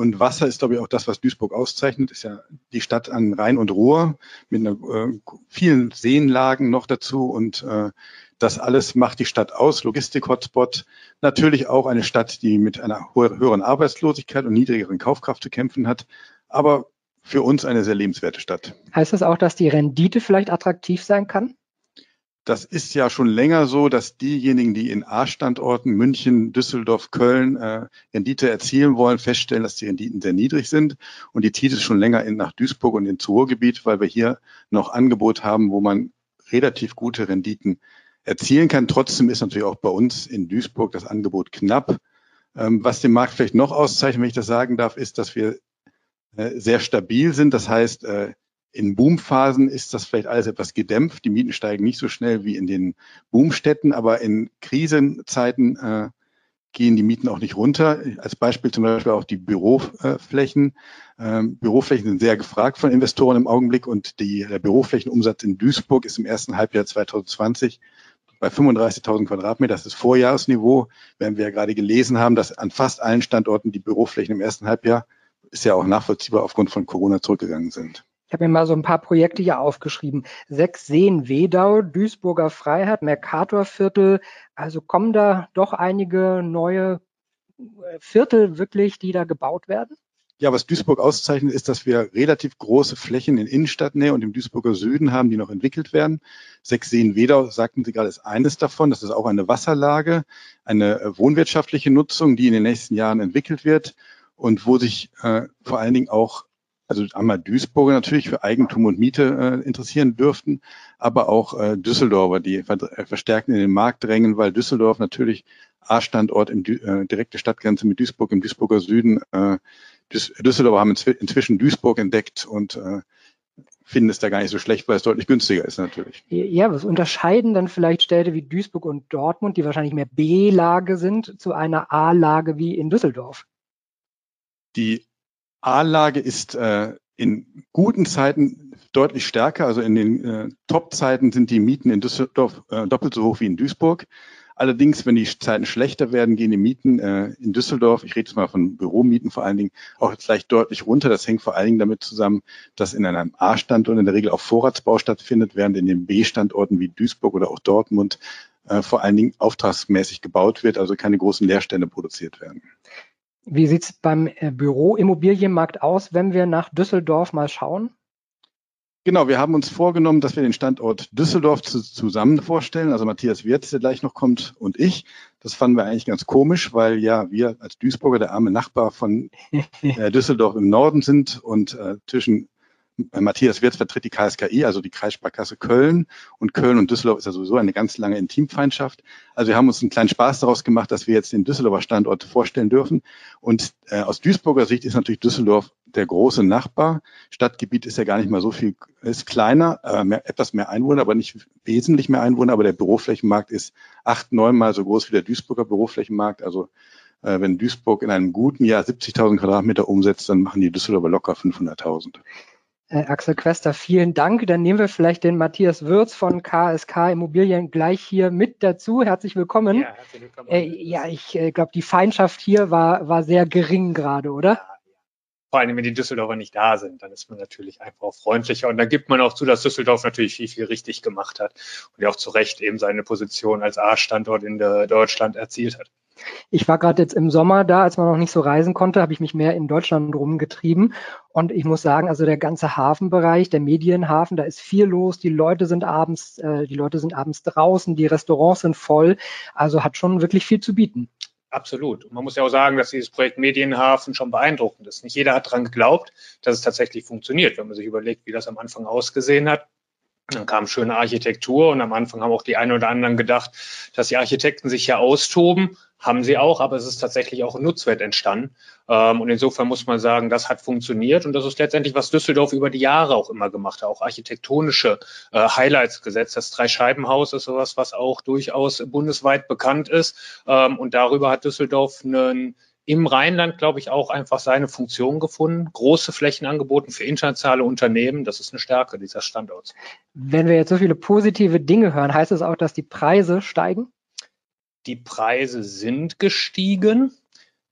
Und Wasser ist, glaube ich, auch das, was Duisburg auszeichnet. Ist ja die Stadt an Rhein und Ruhr mit einer, äh, vielen Seenlagen noch dazu. Und äh, das alles macht die Stadt aus. Logistik-Hotspot. Natürlich auch eine Stadt, die mit einer höheren Arbeitslosigkeit und niedrigeren Kaufkraft zu kämpfen hat. Aber für uns eine sehr lebenswerte Stadt. Heißt das auch, dass die Rendite vielleicht attraktiv sein kann? Das ist ja schon länger so, dass diejenigen, die in A-Standorten München, Düsseldorf, Köln äh, Rendite erzielen wollen, feststellen, dass die Renditen sehr niedrig sind. Und die zieht es schon länger in, nach Duisburg und ins Ruhrgebiet, weil wir hier noch Angebot haben, wo man relativ gute Renditen erzielen kann. Trotzdem ist natürlich auch bei uns in Duisburg das Angebot knapp. Ähm, was den Markt vielleicht noch auszeichnet, wenn ich das sagen darf, ist, dass wir äh, sehr stabil sind. Das heißt, äh, in Boomphasen ist das vielleicht alles etwas gedämpft. Die Mieten steigen nicht so schnell wie in den Boomstädten, aber in Krisenzeiten äh, gehen die Mieten auch nicht runter. Als Beispiel zum Beispiel auch die Büroflächen. Ähm, Büroflächen sind sehr gefragt von Investoren im Augenblick und die, der Büroflächenumsatz in Duisburg ist im ersten Halbjahr 2020 bei 35.000 Quadratmeter. Das ist Vorjahresniveau, während wir ja gerade gelesen haben, dass an fast allen Standorten die Büroflächen im ersten Halbjahr ist ja auch nachvollziehbar aufgrund von Corona zurückgegangen sind. Ich habe mir mal so ein paar Projekte hier aufgeschrieben. Sechs Seen Wedau, Duisburger Freiheit, Mercatorviertel. Also kommen da doch einige neue äh, Viertel wirklich, die da gebaut werden? Ja, was Duisburg auszeichnet, ist, dass wir relativ große Flächen in Innenstadtnähe und im Duisburger Süden haben, die noch entwickelt werden. Sechs Seen Wedau, sagten Sie gerade, ist eines davon. Das ist auch eine Wasserlage, eine äh, wohnwirtschaftliche Nutzung, die in den nächsten Jahren entwickelt wird und wo sich äh, vor allen Dingen auch, also einmal Duisburger natürlich für Eigentum und Miete äh, interessieren dürften, aber auch äh, Düsseldorfer, die äh, verstärkt in den Markt drängen, weil Düsseldorf natürlich A-Standort im äh, direkte Stadtgrenze mit Duisburg im Duisburger Süden. Äh, Düsseldorfer haben inzwischen Duisburg entdeckt und äh, finden es da gar nicht so schlecht, weil es deutlich günstiger ist natürlich. Ja, was unterscheiden dann vielleicht Städte wie Duisburg und Dortmund, die wahrscheinlich mehr B-Lage sind, zu einer A-Lage wie in Düsseldorf? Die A-Lage ist äh, in guten Zeiten deutlich stärker. Also in den äh, Top-Zeiten sind die Mieten in Düsseldorf äh, doppelt so hoch wie in Duisburg. Allerdings, wenn die Zeiten schlechter werden, gehen die Mieten äh, in Düsseldorf, ich rede jetzt mal von Büromieten vor allen Dingen, auch vielleicht deutlich runter. Das hängt vor allen Dingen damit zusammen, dass in einem A-Standort in der Regel auch Vorratsbau stattfindet, während in den B-Standorten wie Duisburg oder auch Dortmund äh, vor allen Dingen auftragsmäßig gebaut wird, also keine großen Leerstände produziert werden. Wie sieht es beim äh, Büroimmobilienmarkt aus, wenn wir nach Düsseldorf mal schauen? Genau, wir haben uns vorgenommen, dass wir den Standort Düsseldorf zu, zusammen vorstellen. Also Matthias Wirz, der gleich noch kommt, und ich. Das fanden wir eigentlich ganz komisch, weil ja wir als Duisburger der arme Nachbar von äh, Düsseldorf im Norden sind und äh, zwischen Matthias Wirz vertritt die KSKI, also die Kreissparkasse Köln. Und Köln und Düsseldorf ist ja sowieso eine ganz lange Intimfeindschaft. Also wir haben uns einen kleinen Spaß daraus gemacht, dass wir jetzt den Düsseldorfer Standort vorstellen dürfen. Und äh, aus Duisburger Sicht ist natürlich Düsseldorf der große Nachbar. Stadtgebiet ist ja gar nicht mal so viel, ist kleiner, äh, mehr, etwas mehr Einwohner, aber nicht wesentlich mehr Einwohner. Aber der Büroflächenmarkt ist acht, neunmal so groß wie der Duisburger Büroflächenmarkt. Also äh, wenn Duisburg in einem guten Jahr 70.000 Quadratmeter umsetzt, dann machen die Düsseldorfer locker 500.000. Äh, Axel Quester, vielen Dank. Dann nehmen wir vielleicht den Matthias Würz von KSK Immobilien gleich hier mit dazu. Herzlich willkommen. Ja, herzlich willkommen. Äh, ja ich äh, glaube, die Feindschaft hier war, war sehr gering gerade, oder? Ja, vor allem, wenn die Düsseldorfer nicht da sind, dann ist man natürlich einfach auch freundlicher. Und da gibt man auch zu, dass Düsseldorf natürlich viel, viel richtig gemacht hat und ja auch zu Recht eben seine Position als A-Standort in Deutschland erzielt hat. Ich war gerade jetzt im Sommer da, als man noch nicht so reisen konnte, habe ich mich mehr in Deutschland rumgetrieben. Und ich muss sagen, also der ganze Hafenbereich, der Medienhafen, da ist viel los. Die Leute sind abends, äh, die Leute sind abends draußen, die Restaurants sind voll. Also hat schon wirklich viel zu bieten. Absolut. Und man muss ja auch sagen, dass dieses Projekt Medienhafen schon beeindruckend ist. Nicht jeder hat daran geglaubt, dass es tatsächlich funktioniert, wenn man sich überlegt, wie das am Anfang ausgesehen hat. Dann kam schöne Architektur und am Anfang haben auch die einen oder anderen gedacht, dass die Architekten sich hier austoben. Haben sie auch, aber es ist tatsächlich auch ein Nutzwert entstanden. Ähm, und insofern muss man sagen, das hat funktioniert und das ist letztendlich, was Düsseldorf über die Jahre auch immer gemacht hat, auch architektonische äh, Highlights gesetzt. Das Dreischeibenhaus ist sowas, was auch durchaus bundesweit bekannt ist. Ähm, und darüber hat Düsseldorf einen im Rheinland, glaube ich, auch einfach seine Funktion gefunden. Große Flächen angeboten für internationale Unternehmen. Das ist eine Stärke dieses Standorts. Wenn wir jetzt so viele positive Dinge hören, heißt es auch, dass die Preise steigen? Die Preise sind gestiegen.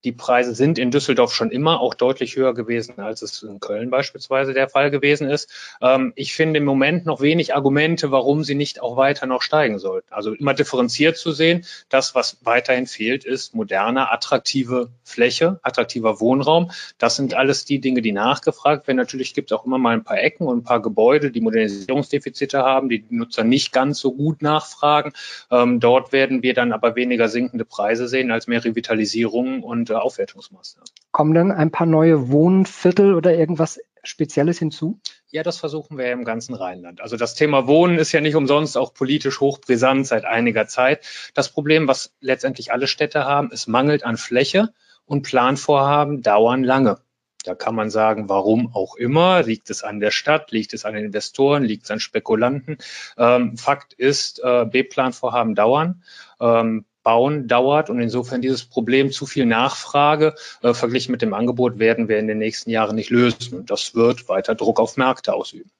Die Preise sind in Düsseldorf schon immer auch deutlich höher gewesen, als es in Köln beispielsweise der Fall gewesen ist. Ähm, ich finde im Moment noch wenig Argumente, warum sie nicht auch weiter noch steigen sollten. Also immer differenziert zu sehen. Das, was weiterhin fehlt, ist moderne, attraktive Fläche, attraktiver Wohnraum. Das sind alles die Dinge, die nachgefragt werden. Natürlich gibt es auch immer mal ein paar Ecken und ein paar Gebäude, die Modernisierungsdefizite haben, die Nutzer nicht ganz so gut nachfragen. Ähm, dort werden wir dann aber weniger sinkende Preise sehen als mehr Revitalisierung und bestimmte Aufwertungsmaßnahmen. Kommen dann ein paar neue Wohnviertel oder irgendwas Spezielles hinzu? Ja, das versuchen wir im ganzen Rheinland. Also das Thema Wohnen ist ja nicht umsonst auch politisch hochbrisant seit einiger Zeit. Das Problem, was letztendlich alle Städte haben, es mangelt an Fläche und Planvorhaben dauern lange. Da kann man sagen, warum auch immer. Liegt es an der Stadt? Liegt es an den Investoren? Liegt es an Spekulanten? Ähm, Fakt ist, äh, B-Planvorhaben dauern. Ähm, Bauen dauert und insofern dieses Problem zu viel Nachfrage äh, verglichen mit dem Angebot werden wir in den nächsten Jahren nicht lösen. Und das wird weiter Druck auf Märkte ausüben.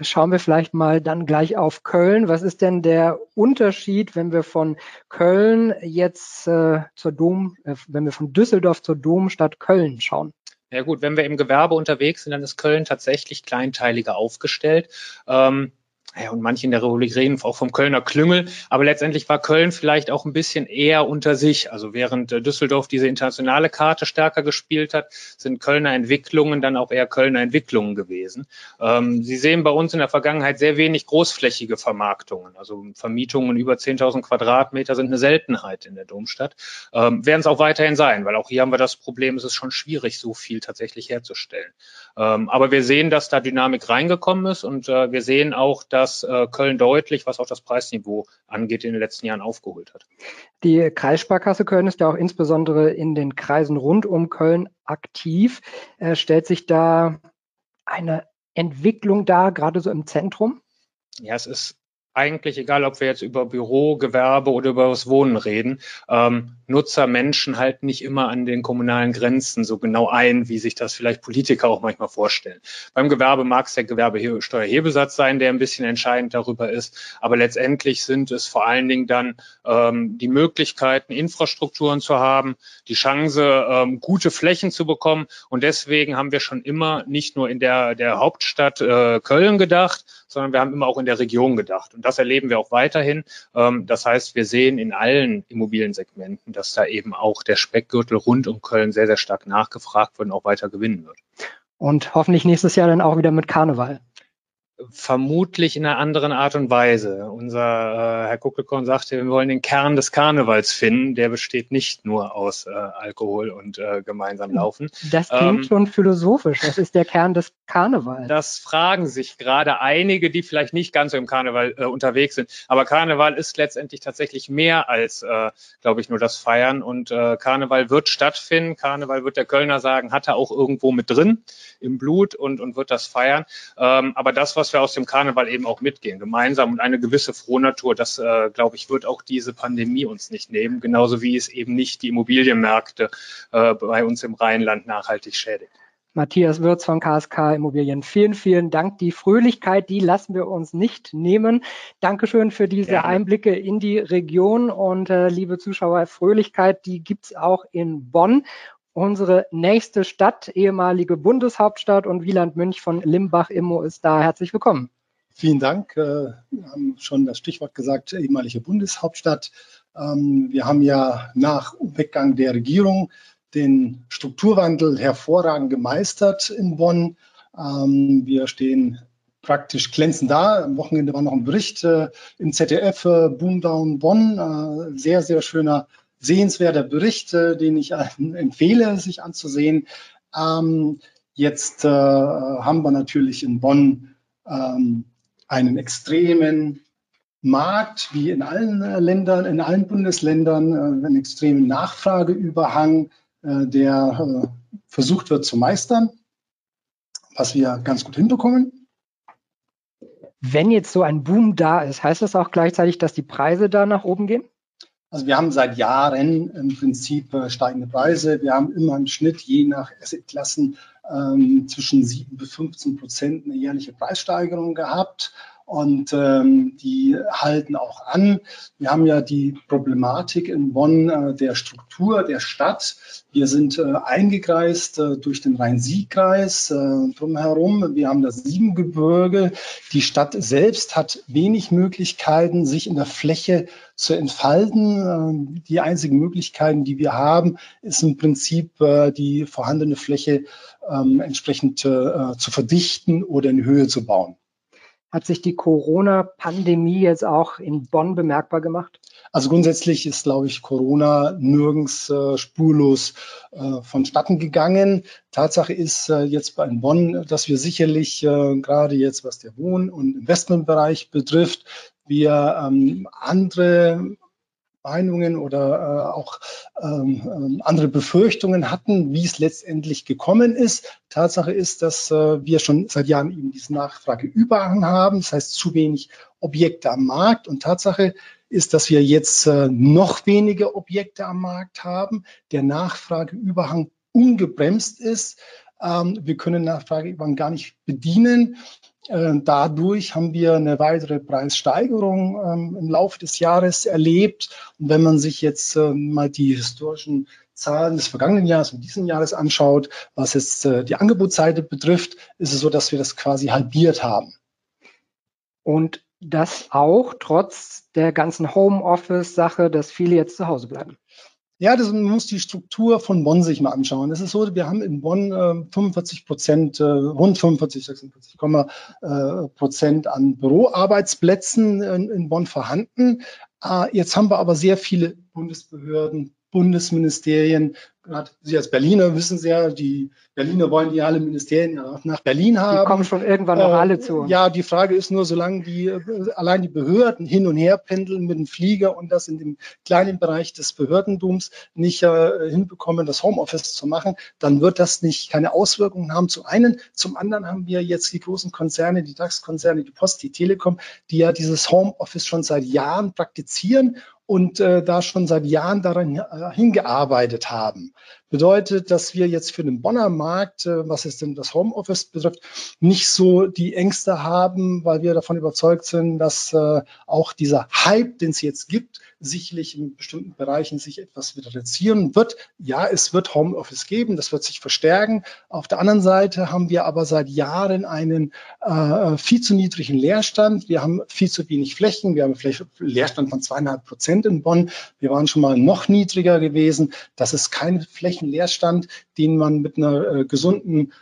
Schauen wir vielleicht mal dann gleich auf Köln. Was ist denn der Unterschied, wenn wir von Köln jetzt äh, zur Dom, äh, wenn wir von Düsseldorf zur Domstadt Köln schauen? Ja gut, wenn wir im Gewerbe unterwegs sind, dann ist Köln tatsächlich kleinteiliger aufgestellt. Ähm, ja, und manche in der Republik reden auch vom Kölner Klüngel, aber letztendlich war Köln vielleicht auch ein bisschen eher unter sich. Also während äh, Düsseldorf diese internationale Karte stärker gespielt hat, sind Kölner Entwicklungen dann auch eher Kölner Entwicklungen gewesen. Ähm, Sie sehen bei uns in der Vergangenheit sehr wenig großflächige Vermarktungen. Also Vermietungen über 10.000 Quadratmeter sind eine Seltenheit in der Domstadt. Ähm, werden es auch weiterhin sein, weil auch hier haben wir das Problem, es ist schon schwierig, so viel tatsächlich herzustellen. Ähm, aber wir sehen, dass da Dynamik reingekommen ist und äh, wir sehen auch, dass dass äh, Köln deutlich, was auch das Preisniveau angeht, in den letzten Jahren aufgeholt hat. Die Kreissparkasse Köln ist ja auch insbesondere in den Kreisen rund um Köln aktiv. Äh, stellt sich da eine Entwicklung dar, gerade so im Zentrum? Ja, es ist eigentlich egal, ob wir jetzt über Büro, Gewerbe oder über das Wohnen reden. Ähm, Nutzer, Menschen halten nicht immer an den kommunalen Grenzen so genau ein, wie sich das vielleicht Politiker auch manchmal vorstellen. Beim Gewerbe mag es der Gewerbesteuerhebesatz sein, der ein bisschen entscheidend darüber ist, aber letztendlich sind es vor allen Dingen dann ähm, die Möglichkeiten, Infrastrukturen zu haben, die Chance, ähm, gute Flächen zu bekommen und deswegen haben wir schon immer nicht nur in der, der Hauptstadt äh, Köln gedacht, sondern wir haben immer auch in der Region gedacht und das erleben wir auch weiterhin. Ähm, das heißt, wir sehen in allen Immobiliensegmenten, dass da eben auch der Speckgürtel rund um Köln sehr, sehr stark nachgefragt wird und auch weiter gewinnen wird. Und hoffentlich nächstes Jahr dann auch wieder mit Karneval. Vermutlich in einer anderen Art und Weise. Unser äh, Herr Kuckelkorn sagte, wir wollen den Kern des Karnevals finden. Der besteht nicht nur aus äh, Alkohol und äh, gemeinsam laufen. Das klingt ähm, schon philosophisch. Was ist der Kern des Karnevals? Das fragen sich gerade einige, die vielleicht nicht ganz so im Karneval äh, unterwegs sind. Aber Karneval ist letztendlich tatsächlich mehr als, äh, glaube ich, nur das Feiern. Und äh, Karneval wird stattfinden. Karneval wird der Kölner sagen, hat er auch irgendwo mit drin im Blut und, und wird das feiern. Ähm, aber das, was was wir aus dem Karneval eben auch mitgehen, gemeinsam und eine gewisse Frohnatur, das, äh, glaube ich, wird auch diese Pandemie uns nicht nehmen, genauso wie es eben nicht die Immobilienmärkte äh, bei uns im Rheinland nachhaltig schädigt. Matthias Würz von KSK Immobilien. Vielen, vielen Dank. Die Fröhlichkeit, die lassen wir uns nicht nehmen. Dankeschön für diese Gerne. Einblicke in die Region und äh, liebe Zuschauer, Fröhlichkeit, die gibt's auch in Bonn unsere nächste Stadt, ehemalige Bundeshauptstadt und Wieland Münch von Limbach Immo ist da. Herzlich willkommen. Vielen Dank. Äh, wir haben schon das Stichwort gesagt, ehemalige Bundeshauptstadt. Ähm, wir haben ja nach Weggang der Regierung den Strukturwandel hervorragend gemeistert in Bonn. Ähm, wir stehen praktisch glänzend da. Am Wochenende war noch ein Bericht äh, im ZDF, äh, Boomdown Bonn. Sehr, sehr schöner sehenswerter Bericht, äh, den ich empfehle, sich anzusehen. Ähm, jetzt äh, haben wir natürlich in Bonn ähm, einen extremen Markt, wie in allen äh, Ländern, in allen Bundesländern, äh, einen extremen Nachfrageüberhang, äh, der äh, versucht wird zu meistern, was wir ganz gut hinbekommen. Wenn jetzt so ein Boom da ist, heißt das auch gleichzeitig, dass die Preise da nach oben gehen? Also wir haben seit Jahren im Prinzip äh, steigende Preise. Wir haben immer im Schnitt je nach Assetklassen ähm, zwischen 7 bis 15 Prozent eine jährliche Preissteigerung gehabt und ähm, die halten auch an. Wir haben ja die Problematik in Bonn äh, der Struktur der Stadt. Wir sind äh, eingekreist äh, durch den Rhein-Sieg-Kreis äh, drumherum. Wir haben das Siebengebirge. Die Stadt selbst hat wenig Möglichkeiten, sich in der Fläche zu entfalten. Äh, die einzigen Möglichkeiten, die wir haben, ist im Prinzip äh, die vorhandene Fläche ähm, entsprechend äh, zu verdichten oder in Höhe zu bauen. Hat sich die Corona-Pandemie jetzt auch in Bonn bemerkbar gemacht? Also grundsätzlich ist, glaube ich, Corona nirgends äh, spurlos äh, vonstatten gegangen. Tatsache ist äh, jetzt bei Bonn, dass wir sicherlich äh, gerade jetzt, was der Wohn- und Investmentbereich betrifft, wir ähm, andere Meinungen oder äh, auch ähm, ähm, andere Befürchtungen hatten, wie es letztendlich gekommen ist. Tatsache ist, dass äh, wir schon seit Jahren eben diese Nachfrageüberhang haben, das heißt zu wenig Objekte am Markt. Und Tatsache ist, dass wir jetzt äh, noch weniger Objekte am Markt haben, der Nachfrageüberhang ungebremst ist. Ähm, wir können Nachfrageüberhang gar nicht bedienen. Äh, dadurch haben wir eine weitere Preissteigerung ähm, im Laufe des Jahres erlebt. Und wenn man sich jetzt äh, mal die historischen Zahlen des vergangenen Jahres und diesen Jahres anschaut, was jetzt äh, die Angebotsseite betrifft, ist es so, dass wir das quasi halbiert haben. Und das auch trotz der ganzen Homeoffice-Sache, dass viele jetzt zu Hause bleiben. Ja, das, man muss die Struktur von Bonn sich mal anschauen. Es ist so, wir haben in Bonn äh, 45 Prozent, äh, rund 45, 46, äh, Prozent an Büroarbeitsplätzen in, in Bonn vorhanden. Äh, jetzt haben wir aber sehr viele Bundesbehörden, Bundesministerien, gerade Sie als Berliner wissen ja, die Berliner wollen die alle Ministerien nach Berlin haben. Die kommen schon irgendwann noch äh, alle zu. Ja, die Frage ist nur, solange die äh, allein die Behörden hin und her pendeln mit dem Flieger und das in dem kleinen Bereich des Behördentums nicht äh, hinbekommen, das Homeoffice zu machen, dann wird das nicht keine Auswirkungen haben. Zum einen, zum anderen haben wir jetzt die großen Konzerne, die DAX-Konzerne, die Post, die Telekom, die ja dieses Homeoffice schon seit Jahren praktizieren und äh, da schon seit Jahren daran äh, hingearbeitet haben. Bedeutet, dass wir jetzt für den Bonner Markt, äh, was es denn das Homeoffice betrifft, nicht so die Ängste haben, weil wir davon überzeugt sind, dass äh, auch dieser Hype, den es jetzt gibt, sicherlich in bestimmten Bereichen sich etwas reduzieren wird. Ja, es wird Homeoffice geben, das wird sich verstärken. Auf der anderen Seite haben wir aber seit Jahren einen äh, viel zu niedrigen Leerstand. Wir haben viel zu wenig Flächen. Wir haben vielleicht Leerstand von zweieinhalb Prozent in Bonn. Wir waren schon mal noch niedriger gewesen. Das ist Fläche Flächenleerstand, den man mit einer äh, gesunden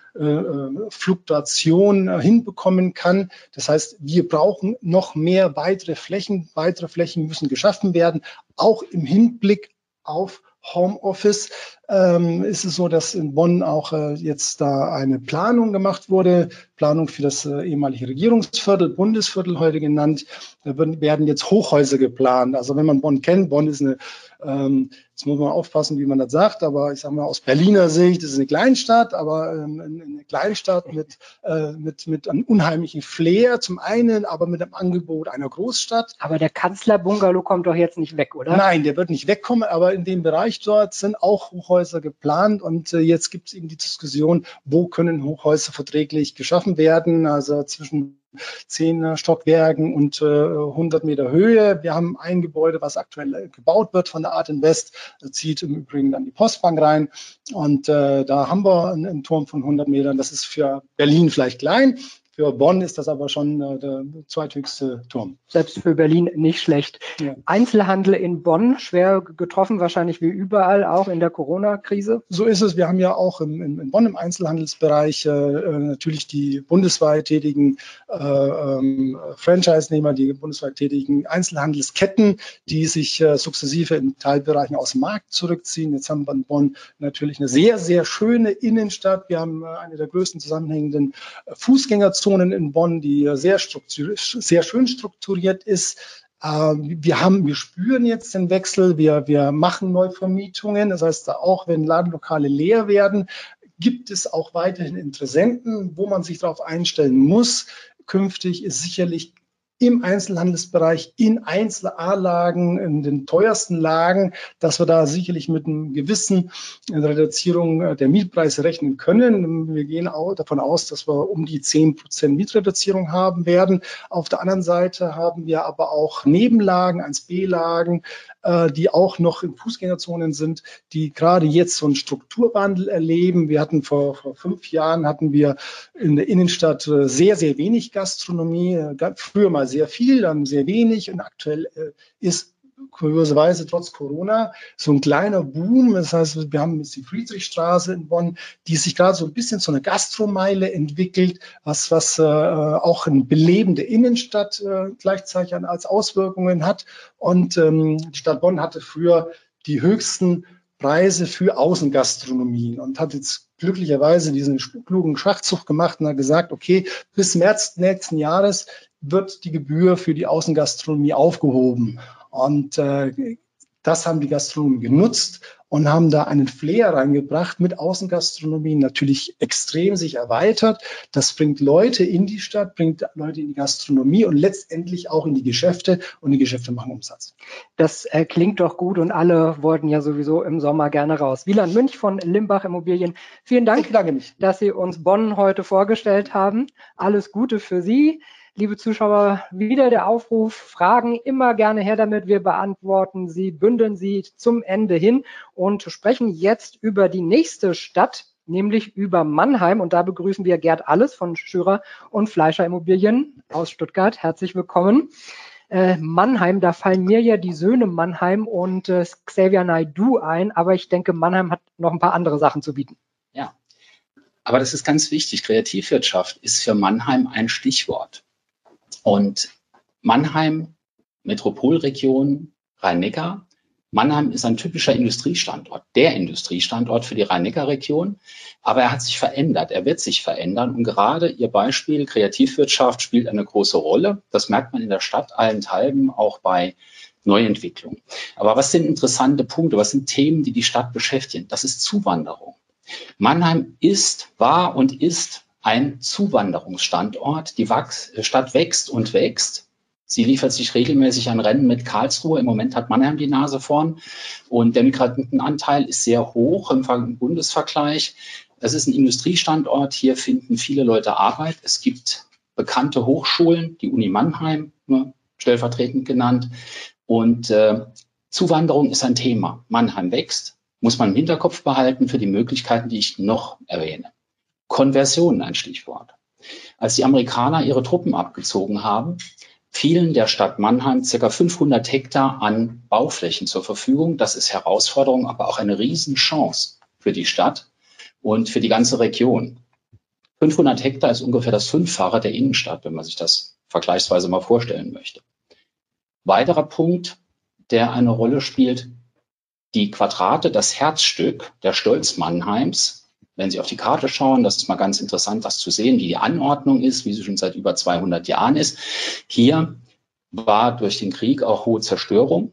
Fluktuation äh, hinbekommen kann. Das heißt, wir brauchen noch mehr weitere Flächen. Weitere Flächen müssen geschaffen werden, auch im Hinblick auf Homeoffice ähm, ist es so, dass in Bonn auch äh, jetzt da eine Planung gemacht wurde, Planung für das äh, ehemalige Regierungsviertel, Bundesviertel heute genannt. Da werden jetzt Hochhäuser geplant. Also wenn man Bonn kennt, Bonn ist eine ähm, Jetzt muss man aufpassen, wie man das sagt, aber ich sage mal aus Berliner Sicht, das ist eine Kleinstadt, aber ähm, eine Kleinstadt mit, äh, mit, mit einem unheimlichen Flair zum einen, aber mit dem Angebot einer Großstadt. Aber der Kanzlerbungalow kommt doch jetzt nicht weg, oder? Nein, der wird nicht wegkommen, aber in dem Bereich dort sind auch Hochhäuser geplant und äh, jetzt gibt es eben die Diskussion, wo können Hochhäuser verträglich geschaffen werden, also zwischen zehn Stockwerken und äh, 100 Meter Höhe. Wir haben ein Gebäude, was aktuell gebaut wird von der Art Invest, zieht im Übrigen dann die Postbank rein. Und äh, da haben wir einen, einen Turm von 100 Metern. Das ist für Berlin vielleicht klein, für Bonn ist das aber schon äh, der zweithöchste Turm. Selbst für Berlin nicht schlecht. Ja. Einzelhandel in Bonn schwer getroffen, wahrscheinlich wie überall, auch in der Corona-Krise. So ist es. Wir haben ja auch im, in Bonn im Einzelhandelsbereich äh, äh, natürlich die bundesweit tätigen äh, ähm, Franchise-Nehmer, die bundesweit tätigen Einzelhandelsketten, die sich äh, sukzessive in Teilbereichen aus dem Markt zurückziehen. Jetzt haben wir in Bonn natürlich eine sehr, sehr schöne Innenstadt. Wir haben äh, eine der größten zusammenhängenden Fußgängerzonen Zonen in Bonn, die sehr, sehr schön strukturiert ist. Ähm, wir haben, wir spüren jetzt den Wechsel. Wir, wir machen Neuvermietungen. Das heißt, auch wenn Ladenlokale leer werden, gibt es auch weiterhin Interessenten, wo man sich darauf einstellen muss. Künftig ist sicherlich im Einzelhandelsbereich in Einzel-A-Lagen, in den teuersten Lagen, dass wir da sicherlich mit einer gewissen Reduzierung der Mietpreise rechnen können. Wir gehen auch davon aus, dass wir um die 10 Prozent Mietreduzierung haben werden. Auf der anderen Seite haben wir aber auch Nebenlagen, 1B-Lagen, äh, die auch noch in Fußgängerzonen sind, die gerade jetzt so einen Strukturwandel erleben. Wir hatten vor, vor fünf Jahren hatten wir in der Innenstadt äh, sehr, sehr wenig Gastronomie. Äh, früher mal sehr viel, dann sehr wenig und aktuell ist kurioserweise trotz Corona so ein kleiner Boom. Das heißt, wir haben jetzt die Friedrichstraße in Bonn, die sich gerade so ein bisschen zu einer Gastromeile entwickelt, was, was äh, auch eine belebende Innenstadt äh, gleichzeitig als Auswirkungen hat. Und ähm, die Stadt Bonn hatte früher die höchsten Preise für Außengastronomien und hat jetzt glücklicherweise diesen klugen Schachzug gemacht und hat gesagt, okay, bis März nächsten Jahres wird die Gebühr für die Außengastronomie aufgehoben. Und äh, das haben die Gastronomen genutzt und haben da einen Flair reingebracht mit Außengastronomie, natürlich extrem sich erweitert. Das bringt Leute in die Stadt, bringt Leute in die Gastronomie und letztendlich auch in die Geschäfte und die Geschäfte machen Umsatz. Das äh, klingt doch gut und alle wollten ja sowieso im Sommer gerne raus. Wieland Münch von Limbach Immobilien, vielen Dank, dass Sie uns Bonn heute vorgestellt haben. Alles Gute für Sie. Liebe Zuschauer, wieder der Aufruf, Fragen immer gerne her damit. Wir beantworten sie, bündeln sie zum Ende hin und sprechen jetzt über die nächste Stadt, nämlich über Mannheim. Und da begrüßen wir Gerd Alles von Schürer und Fleischer Immobilien aus Stuttgart. Herzlich willkommen. Äh, Mannheim, da fallen mir ja die Söhne Mannheim und äh, Xavier Naidu ein, aber ich denke, Mannheim hat noch ein paar andere Sachen zu bieten. Ja, aber das ist ganz wichtig. Kreativwirtschaft ist für Mannheim ein Stichwort. Und Mannheim, Metropolregion Rhein-Neckar. Mannheim ist ein typischer Industriestandort, der Industriestandort für die Rhein-Neckar-Region. Aber er hat sich verändert, er wird sich verändern. Und gerade Ihr Beispiel Kreativwirtschaft spielt eine große Rolle. Das merkt man in der Stadt allenthalben, auch bei Neuentwicklung. Aber was sind interessante Punkte? Was sind Themen, die die Stadt beschäftigen? Das ist Zuwanderung. Mannheim ist, war und ist ein Zuwanderungsstandort. Die Wachs Stadt wächst und wächst. Sie liefert sich regelmäßig an Rennen mit Karlsruhe. Im Moment hat Mannheim die Nase vorn. Und der Migrantenanteil ist sehr hoch im Bundesvergleich. Es ist ein Industriestandort. Hier finden viele Leute Arbeit. Es gibt bekannte Hochschulen, die Uni Mannheim, ne, stellvertretend genannt. Und äh, Zuwanderung ist ein Thema. Mannheim wächst, muss man im Hinterkopf behalten für die Möglichkeiten, die ich noch erwähne. Konversion ein Stichwort. Als die Amerikaner ihre Truppen abgezogen haben, fielen der Stadt Mannheim circa 500 Hektar an Bauflächen zur Verfügung. Das ist Herausforderung, aber auch eine Riesenchance. für die Stadt und für die ganze Region. 500 Hektar ist ungefähr das Fünffache der Innenstadt, wenn man sich das vergleichsweise mal vorstellen möchte. Weiterer Punkt, der eine Rolle spielt, die Quadrate, das Herzstück der Stolz Mannheims. Wenn Sie auf die Karte schauen, das ist mal ganz interessant, das zu sehen, wie die Anordnung ist, wie sie schon seit über 200 Jahren ist. Hier war durch den Krieg auch hohe Zerstörung.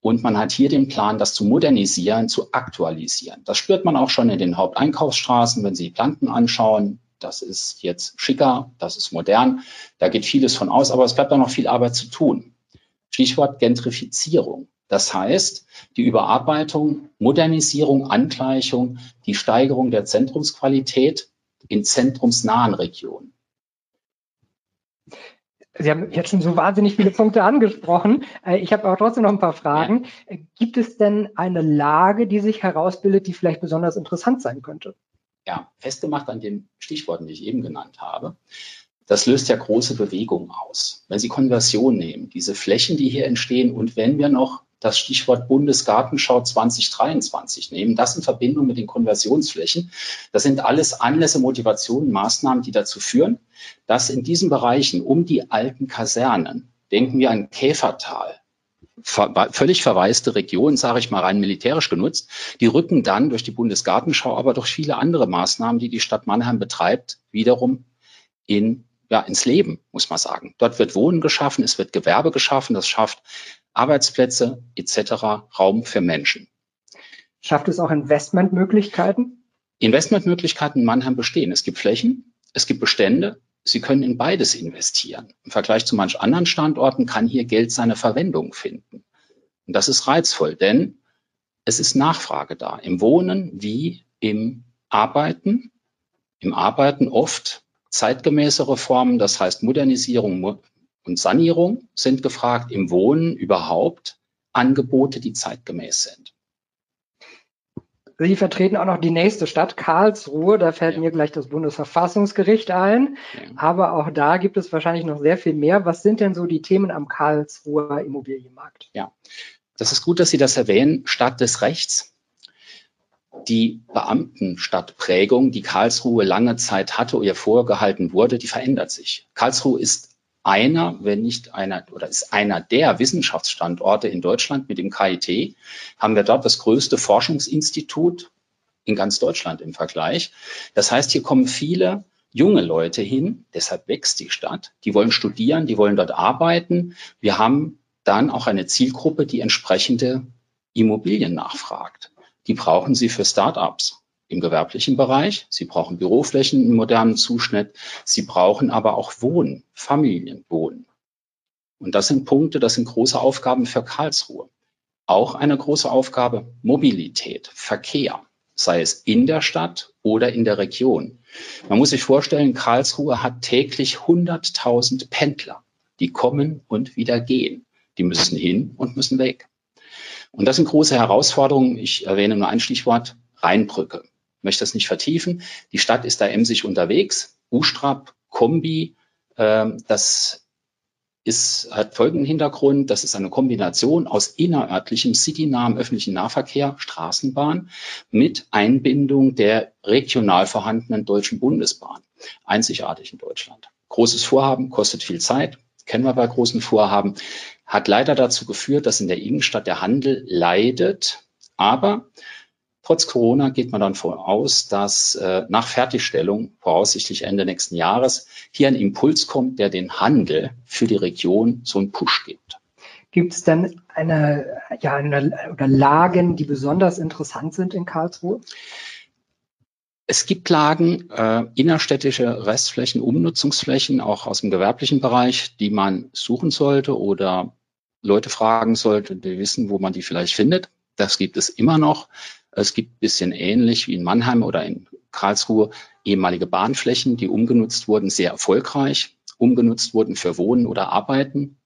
Und man hat hier den Plan, das zu modernisieren, zu aktualisieren. Das spürt man auch schon in den Haupteinkaufsstraßen, wenn Sie die Planten anschauen. Das ist jetzt schicker, das ist modern. Da geht vieles von aus, aber es bleibt auch noch viel Arbeit zu tun. Stichwort Gentrifizierung. Das heißt, die Überarbeitung, Modernisierung, Angleichung, die Steigerung der Zentrumsqualität in zentrumsnahen Regionen. Sie haben jetzt schon so wahnsinnig viele Punkte angesprochen. Äh, ich habe aber trotzdem noch ein paar Fragen. Ja. Äh, gibt es denn eine Lage, die sich herausbildet, die vielleicht besonders interessant sein könnte? Ja, festgemacht an den Stichworten, die ich eben genannt habe. Das löst ja große Bewegungen aus. Wenn Sie Konversion nehmen, diese Flächen, die hier entstehen, und wenn wir noch das Stichwort Bundesgartenschau 2023 nehmen, das in Verbindung mit den Konversionsflächen. Das sind alles Anlässe, Motivationen, Maßnahmen, die dazu führen, dass in diesen Bereichen um die alten Kasernen, denken wir an Käfertal, völlig verwaiste Region, sage ich mal rein militärisch genutzt, die rücken dann durch die Bundesgartenschau, aber durch viele andere Maßnahmen, die die Stadt Mannheim betreibt, wiederum in ja, ins Leben, muss man sagen. Dort wird Wohnen geschaffen, es wird Gewerbe geschaffen, das schafft Arbeitsplätze etc. Raum für Menschen. Schafft es auch Investmentmöglichkeiten? Investmentmöglichkeiten in Mannheim bestehen. Es gibt Flächen, es gibt Bestände. Sie können in beides investieren. Im Vergleich zu manch anderen Standorten kann hier Geld seine Verwendung finden. Und das ist reizvoll, denn es ist Nachfrage da. Im Wohnen wie im Arbeiten. Im Arbeiten oft zeitgemäßere Formen, das heißt Modernisierung, und Sanierung sind gefragt, im Wohnen überhaupt Angebote, die zeitgemäß sind. Sie vertreten auch noch die nächste Stadt, Karlsruhe. Da fällt ja. mir gleich das Bundesverfassungsgericht ein. Ja. Aber auch da gibt es wahrscheinlich noch sehr viel mehr. Was sind denn so die Themen am Karlsruher Immobilienmarkt? Ja, das ist gut, dass Sie das erwähnen. Stadt des Rechts. Die Beamtenstadtprägung, die Karlsruhe lange Zeit hatte oder ihr vorgehalten wurde, die verändert sich. Karlsruhe ist einer, wenn nicht einer, oder ist einer der Wissenschaftsstandorte in Deutschland mit dem KIT, haben wir dort das größte Forschungsinstitut in ganz Deutschland im Vergleich. Das heißt, hier kommen viele junge Leute hin, deshalb wächst die Stadt. Die wollen studieren, die wollen dort arbeiten. Wir haben dann auch eine Zielgruppe, die entsprechende Immobilien nachfragt. Die brauchen sie für Start-ups im gewerblichen Bereich. Sie brauchen Büroflächen im modernen Zuschnitt. Sie brauchen aber auch Wohnen, Familienwohnen. Und das sind Punkte, das sind große Aufgaben für Karlsruhe. Auch eine große Aufgabe Mobilität, Verkehr, sei es in der Stadt oder in der Region. Man muss sich vorstellen, Karlsruhe hat täglich 100.000 Pendler, die kommen und wieder gehen. Die müssen hin und müssen weg. Und das sind große Herausforderungen. Ich erwähne nur ein Stichwort, Rheinbrücke möchte das nicht vertiefen. Die Stadt ist da emsig unterwegs. Ustrap, Kombi, äh, das ist, hat folgenden Hintergrund. Das ist eine Kombination aus innerörtlichem, citynahem öffentlichen Nahverkehr, Straßenbahn, mit Einbindung der regional vorhandenen Deutschen Bundesbahn. Einzigartig in Deutschland. Großes Vorhaben, kostet viel Zeit, kennen wir bei großen Vorhaben, hat leider dazu geführt, dass in der Innenstadt der Handel leidet. Aber Trotz Corona geht man dann voraus, dass äh, nach Fertigstellung, voraussichtlich Ende nächsten Jahres, hier ein Impuls kommt, der den Handel für die Region so einen Push gibt. Gibt es denn eine, ja, eine, oder Lagen, die besonders interessant sind in Karlsruhe? Es gibt Lagen, äh, innerstädtische Restflächen, Umnutzungsflächen, auch aus dem gewerblichen Bereich, die man suchen sollte oder Leute fragen sollte, die wissen, wo man die vielleicht findet. Das gibt es immer noch. Es gibt ein bisschen ähnlich wie in Mannheim oder in Karlsruhe ehemalige Bahnflächen, die umgenutzt wurden, sehr erfolgreich, umgenutzt wurden für Wohnen oder Arbeiten.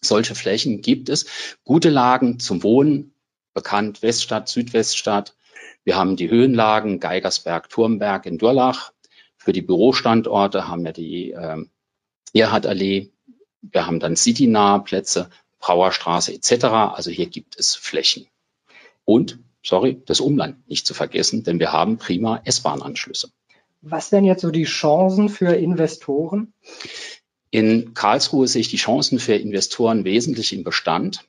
Solche Flächen gibt es. Gute Lagen zum Wohnen, bekannt Weststadt, Südweststadt. Wir haben die Höhenlagen Geigersberg, Turmberg in Durlach. Für die Bürostandorte haben wir die äh, Erhardallee. Wir haben dann citynahe Plätze, Brauerstraße etc. Also hier gibt es Flächen. Und sorry, das Umland nicht zu vergessen, denn wir haben prima S-Bahn-Anschlüsse. Was wären jetzt so die Chancen für Investoren? In Karlsruhe sehe ich die Chancen für Investoren wesentlich im Bestand,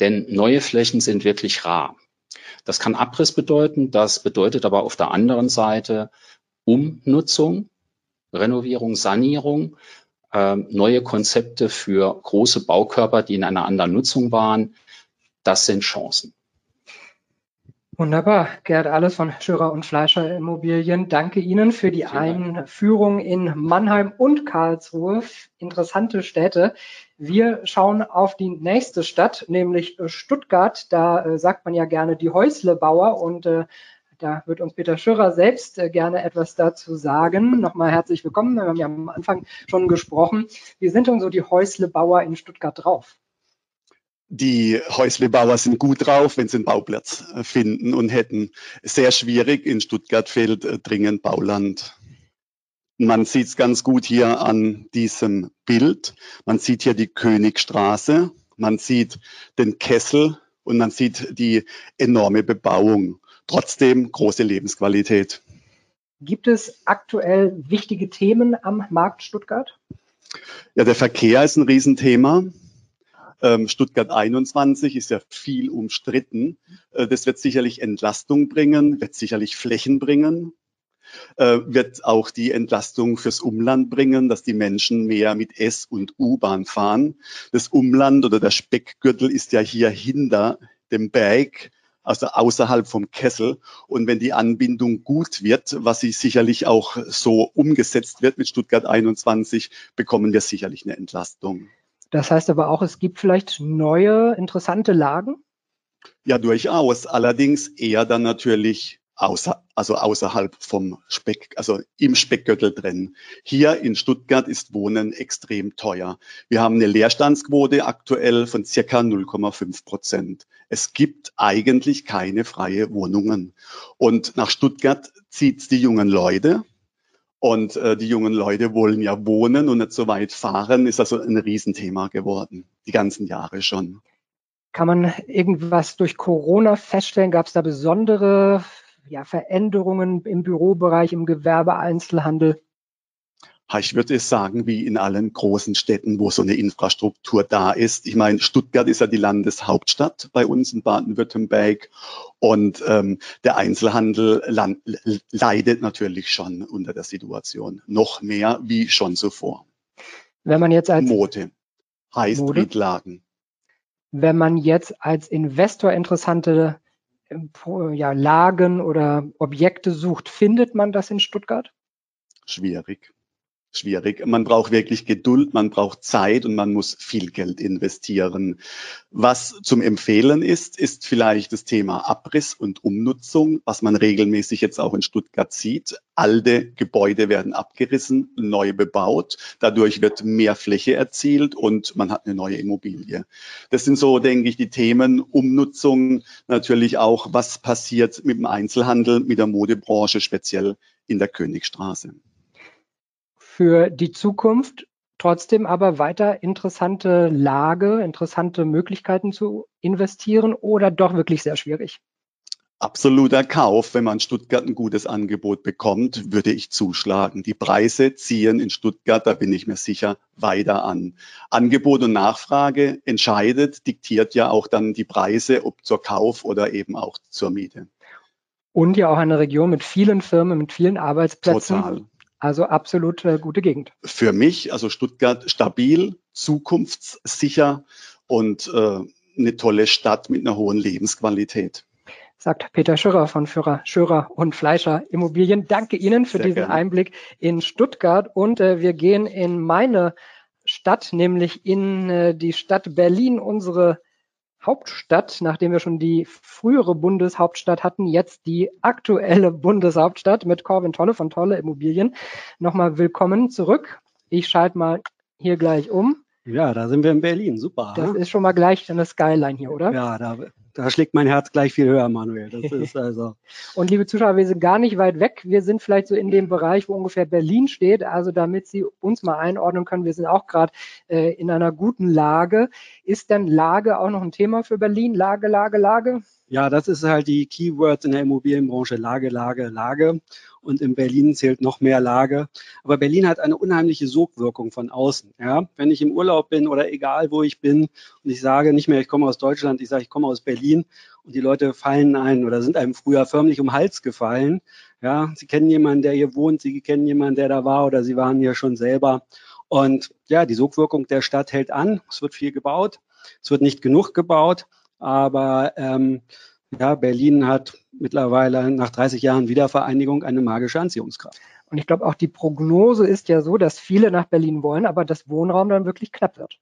denn neue Flächen sind wirklich rar. Das kann Abriss bedeuten, das bedeutet aber auf der anderen Seite Umnutzung, Renovierung, Sanierung, äh, neue Konzepte für große Baukörper, die in einer anderen Nutzung waren. Das sind Chancen. Wunderbar. Gerd Alles von Schürer und Fleischer Immobilien. Danke Ihnen für die Einführung in Mannheim und Karlsruhe. Interessante Städte. Wir schauen auf die nächste Stadt, nämlich Stuttgart. Da äh, sagt man ja gerne die Häuslebauer und äh, da wird uns Peter Schürer selbst äh, gerne etwas dazu sagen. Nochmal herzlich willkommen. Wir haben ja am Anfang schon gesprochen. Wie sind denn so die Häuslebauer in Stuttgart drauf? Die Häuslebauer sind gut drauf, wenn sie einen Bauplatz äh, finden und hätten. Sehr schwierig. In Stuttgart fehlt äh, dringend Bauland. Man sieht es ganz gut hier an diesem Bild. Man sieht hier die Königstraße, man sieht den Kessel und man sieht die enorme Bebauung. Trotzdem große Lebensqualität. Gibt es aktuell wichtige Themen am Markt Stuttgart? Ja, der Verkehr ist ein Riesenthema. Ähm, Stuttgart 21 ist ja viel umstritten. Äh, das wird sicherlich Entlastung bringen, wird sicherlich Flächen bringen, äh, wird auch die Entlastung fürs Umland bringen, dass die Menschen mehr mit S- und U-Bahn fahren. Das Umland oder der Speckgürtel ist ja hier hinter dem Berg also außerhalb vom Kessel. Und wenn die Anbindung gut wird, was sie sicherlich auch so umgesetzt wird mit Stuttgart 21, bekommen wir sicherlich eine Entlastung. Das heißt aber auch, es gibt vielleicht neue interessante Lagen? Ja, durchaus. Allerdings eher dann natürlich außer, also außerhalb vom Speck, also im Speckgürtel drin. Hier in Stuttgart ist Wohnen extrem teuer. Wir haben eine Leerstandsquote aktuell von circa 0,5 Prozent. Es gibt eigentlich keine freie Wohnungen. Und nach Stuttgart zieht's die jungen Leute. Und äh, die jungen Leute wollen ja wohnen und nicht so weit fahren, ist also ein Riesenthema geworden, die ganzen Jahre schon. Kann man irgendwas durch Corona feststellen? Gab es da besondere ja, Veränderungen im Bürobereich, im Gewerbe, Einzelhandel? Ich würde es sagen, wie in allen großen Städten, wo so eine Infrastruktur da ist. Ich meine, Stuttgart ist ja die Landeshauptstadt bei uns in Baden-Württemberg und ähm, der Einzelhandel leidet natürlich schon unter der Situation. Noch mehr wie schon zuvor. Wenn man jetzt als Mode, High-Street-Lagen. Wenn man jetzt als Investor interessante ja, Lagen oder Objekte sucht, findet man das in Stuttgart? Schwierig. Schwierig. Man braucht wirklich Geduld, man braucht Zeit und man muss viel Geld investieren. Was zum Empfehlen ist, ist vielleicht das Thema Abriss und Umnutzung, was man regelmäßig jetzt auch in Stuttgart sieht. Alte Gebäude werden abgerissen, neu bebaut. Dadurch wird mehr Fläche erzielt und man hat eine neue Immobilie. Das sind so, denke ich, die Themen Umnutzung. Natürlich auch, was passiert mit dem Einzelhandel, mit der Modebranche, speziell in der Königstraße. Für die Zukunft trotzdem aber weiter interessante Lage, interessante Möglichkeiten zu investieren oder doch wirklich sehr schwierig? absoluter Kauf. Wenn man Stuttgart ein gutes Angebot bekommt, würde ich zuschlagen. Die Preise ziehen in Stuttgart, da bin ich mir sicher, weiter an. Angebot und Nachfrage entscheidet, diktiert ja auch dann die Preise, ob zur Kauf oder eben auch zur Miete. Und ja auch eine Region mit vielen Firmen, mit vielen Arbeitsplätzen. Total. Also absolut äh, gute Gegend. Für mich, also Stuttgart stabil, zukunftssicher und äh, eine tolle Stadt mit einer hohen Lebensqualität sagt Peter Schürer von Führer Schürer und Fleischer Immobilien. Danke Ihnen für Sehr diesen gerne. Einblick in Stuttgart und äh, wir gehen in meine Stadt, nämlich in äh, die Stadt Berlin, unsere Hauptstadt, nachdem wir schon die frühere Bundeshauptstadt hatten, jetzt die aktuelle Bundeshauptstadt mit Corvin Tolle von Tolle Immobilien. Nochmal willkommen zurück. Ich schalte mal hier gleich um. Ja, da sind wir in Berlin. Super. Das ist schon mal gleich eine Skyline hier, oder? Ja, da da schlägt mein Herz gleich viel höher, Manuel. Das ist also. Und liebe Zuschauer, wir sind gar nicht weit weg. Wir sind vielleicht so in dem Bereich, wo ungefähr Berlin steht. Also damit Sie uns mal einordnen können, wir sind auch gerade äh, in einer guten Lage. Ist denn Lage auch noch ein Thema für Berlin? Lage, Lage, Lage? Ja, das ist halt die Keywords in der Immobilienbranche. Lage, Lage, Lage. Und in Berlin zählt noch mehr Lage. Aber Berlin hat eine unheimliche Sogwirkung von außen. Ja, wenn ich im Urlaub bin oder egal wo ich bin und ich sage nicht mehr, ich komme aus Deutschland, ich sage, ich komme aus Berlin und die Leute fallen ein oder sind einem früher förmlich um den Hals gefallen. Ja, sie kennen jemanden, der hier wohnt, sie kennen jemanden, der da war oder sie waren hier schon selber. Und ja, die Sogwirkung der Stadt hält an. Es wird viel gebaut. Es wird nicht genug gebaut. Aber ähm, ja, Berlin hat mittlerweile nach 30 Jahren Wiedervereinigung eine magische Anziehungskraft. Und ich glaube, auch die Prognose ist ja so, dass viele nach Berlin wollen, aber das Wohnraum dann wirklich knapp wird.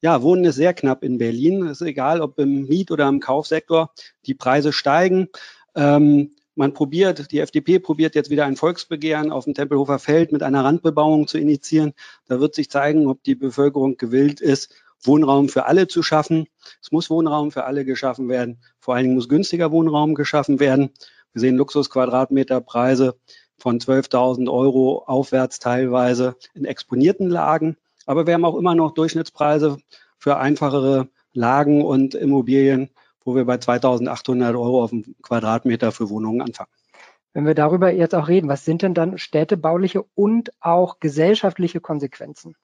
Ja, Wohnen ist sehr knapp in Berlin. Es ist egal, ob im Miet- oder im Kaufsektor. Die Preise steigen. Ähm, man probiert, die FDP probiert jetzt wieder ein Volksbegehren auf dem Tempelhofer Feld mit einer Randbebauung zu initiieren. Da wird sich zeigen, ob die Bevölkerung gewillt ist, Wohnraum für alle zu schaffen. Es muss Wohnraum für alle geschaffen werden. Vor allen Dingen muss günstiger Wohnraum geschaffen werden. Wir sehen Luxusquadratmeterpreise von 12.000 Euro aufwärts teilweise in exponierten Lagen. Aber wir haben auch immer noch Durchschnittspreise für einfachere Lagen und Immobilien, wo wir bei 2.800 Euro auf dem Quadratmeter für Wohnungen anfangen. Wenn wir darüber jetzt auch reden, was sind denn dann städtebauliche und auch gesellschaftliche Konsequenzen?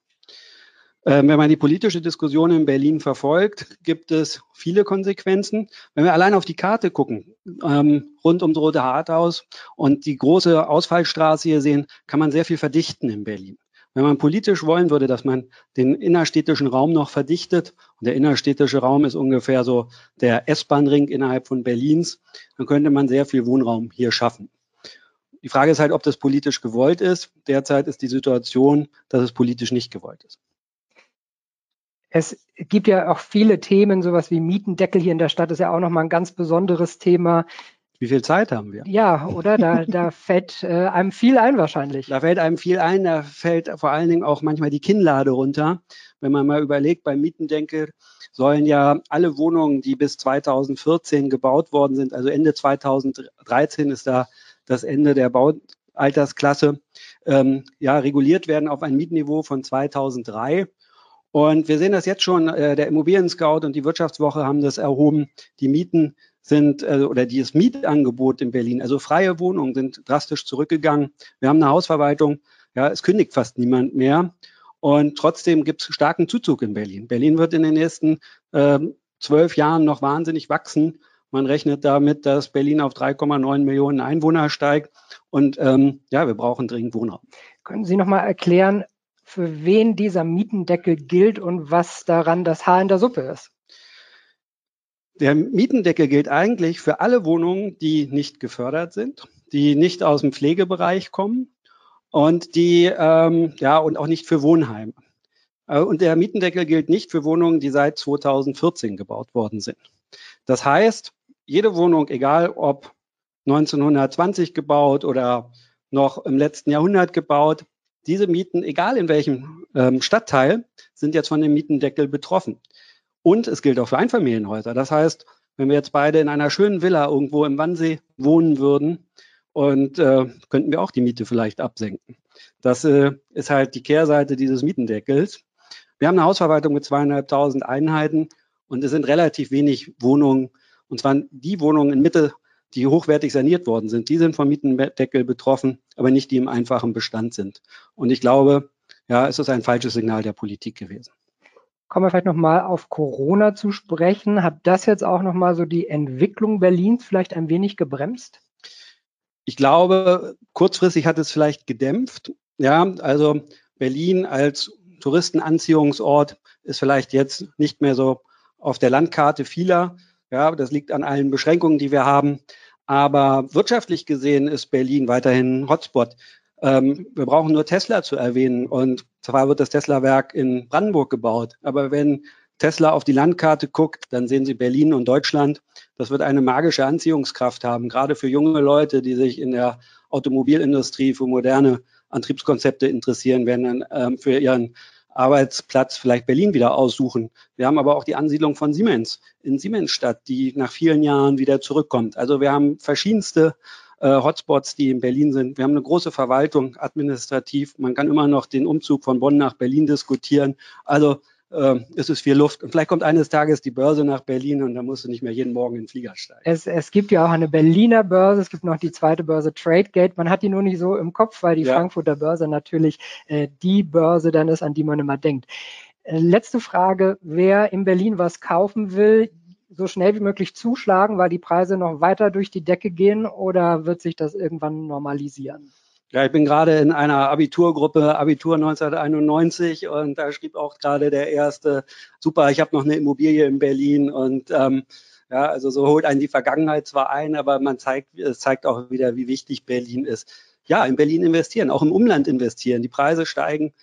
Ähm, wenn man die politische Diskussion in Berlin verfolgt, gibt es viele Konsequenzen. Wenn wir allein auf die Karte gucken, ähm, rund ums Rote Harthaus und die große Ausfallstraße hier sehen, kann man sehr viel verdichten in Berlin. Wenn man politisch wollen würde, dass man den innerstädtischen Raum noch verdichtet, und der innerstädtische Raum ist ungefähr so der S-Bahn-Ring innerhalb von Berlins, dann könnte man sehr viel Wohnraum hier schaffen. Die Frage ist halt, ob das politisch gewollt ist. Derzeit ist die Situation, dass es politisch nicht gewollt ist. Es gibt ja auch viele Themen, sowas wie Mietendeckel hier in der Stadt ist ja auch nochmal ein ganz besonderes Thema. Wie viel Zeit haben wir? Ja, oder? Da, da fällt äh, einem viel ein wahrscheinlich. Da fällt einem viel ein, da fällt vor allen Dingen auch manchmal die Kinnlade runter. Wenn man mal überlegt, beim Mietendeckel sollen ja alle Wohnungen, die bis 2014 gebaut worden sind, also Ende 2013 ist da das Ende der Baualtersklasse, ähm, ja, reguliert werden auf ein Mietniveau von 2003. Und wir sehen das jetzt schon, äh, der Immobilien-Scout und die Wirtschaftswoche haben das erhoben. Die Mieten sind, äh, oder das Mietangebot in Berlin, also freie Wohnungen sind drastisch zurückgegangen. Wir haben eine Hausverwaltung, ja, es kündigt fast niemand mehr. Und trotzdem gibt es starken Zuzug in Berlin. Berlin wird in den nächsten äh, zwölf Jahren noch wahnsinnig wachsen. Man rechnet damit, dass Berlin auf 3,9 Millionen Einwohner steigt. Und ähm, ja, wir brauchen dringend Wohnraum. Können Sie noch mal erklären, für wen dieser Mietendeckel gilt und was daran das Haar in der Suppe ist. Der Mietendeckel gilt eigentlich für alle Wohnungen, die nicht gefördert sind, die nicht aus dem Pflegebereich kommen und die ähm, ja und auch nicht für Wohnheime. Äh, und der Mietendeckel gilt nicht für Wohnungen, die seit 2014 gebaut worden sind. Das heißt, jede Wohnung, egal ob 1920 gebaut oder noch im letzten Jahrhundert gebaut, diese Mieten, egal in welchem ähm, Stadtteil, sind jetzt von dem Mietendeckel betroffen. Und es gilt auch für Einfamilienhäuser. Das heißt, wenn wir jetzt beide in einer schönen Villa irgendwo im Wannsee wohnen würden, und äh, könnten wir auch die Miete vielleicht absenken. Das äh, ist halt die Kehrseite dieses Mietendeckels. Wir haben eine Hausverwaltung mit zweieinhalbtausend Einheiten und es sind relativ wenig Wohnungen, und zwar die Wohnungen in Mitte die hochwertig saniert worden sind, die sind vom Mietendeckel betroffen, aber nicht die im einfachen Bestand sind. Und ich glaube, ja, es ist ein falsches Signal der Politik gewesen. Kommen wir vielleicht nochmal auf Corona zu sprechen. Hat das jetzt auch nochmal so die Entwicklung Berlins vielleicht ein wenig gebremst? Ich glaube, kurzfristig hat es vielleicht gedämpft. Ja, also Berlin als Touristenanziehungsort ist vielleicht jetzt nicht mehr so auf der Landkarte vieler. Ja, das liegt an allen Beschränkungen, die wir haben. Aber wirtschaftlich gesehen ist Berlin weiterhin ein Hotspot. Ähm, wir brauchen nur Tesla zu erwähnen. Und zwar wird das Tesla-Werk in Brandenburg gebaut. Aber wenn Tesla auf die Landkarte guckt, dann sehen Sie Berlin und Deutschland. Das wird eine magische Anziehungskraft haben, gerade für junge Leute, die sich in der Automobilindustrie für moderne Antriebskonzepte interessieren, werden dann ähm, für ihren Arbeitsplatz vielleicht Berlin wieder aussuchen. Wir haben aber auch die Ansiedlung von Siemens in Siemensstadt, die nach vielen Jahren wieder zurückkommt. Also wir haben verschiedenste Hotspots, die in Berlin sind. Wir haben eine große Verwaltung administrativ. Man kann immer noch den Umzug von Bonn nach Berlin diskutieren. Also äh, ist es viel Luft. Und vielleicht kommt eines Tages die Börse nach Berlin und dann musst du nicht mehr jeden Morgen in den Flieger steigen. Es, es gibt ja auch eine Berliner Börse, es gibt noch die zweite Börse Tradegate. Man hat die nur nicht so im Kopf, weil die ja. Frankfurter Börse natürlich äh, die Börse dann ist, an die man immer denkt. Äh, letzte Frage, wer in Berlin was kaufen will, so schnell wie möglich zuschlagen, weil die Preise noch weiter durch die Decke gehen oder wird sich das irgendwann normalisieren? Ja, ich bin gerade in einer Abiturgruppe, Abitur 1991 und da schrieb auch gerade der erste, super, ich habe noch eine Immobilie in Berlin und ähm, ja, also so holt einen die Vergangenheit zwar ein, aber man zeigt, es zeigt auch wieder, wie wichtig Berlin ist. Ja, in Berlin investieren, auch im Umland investieren. Die Preise steigen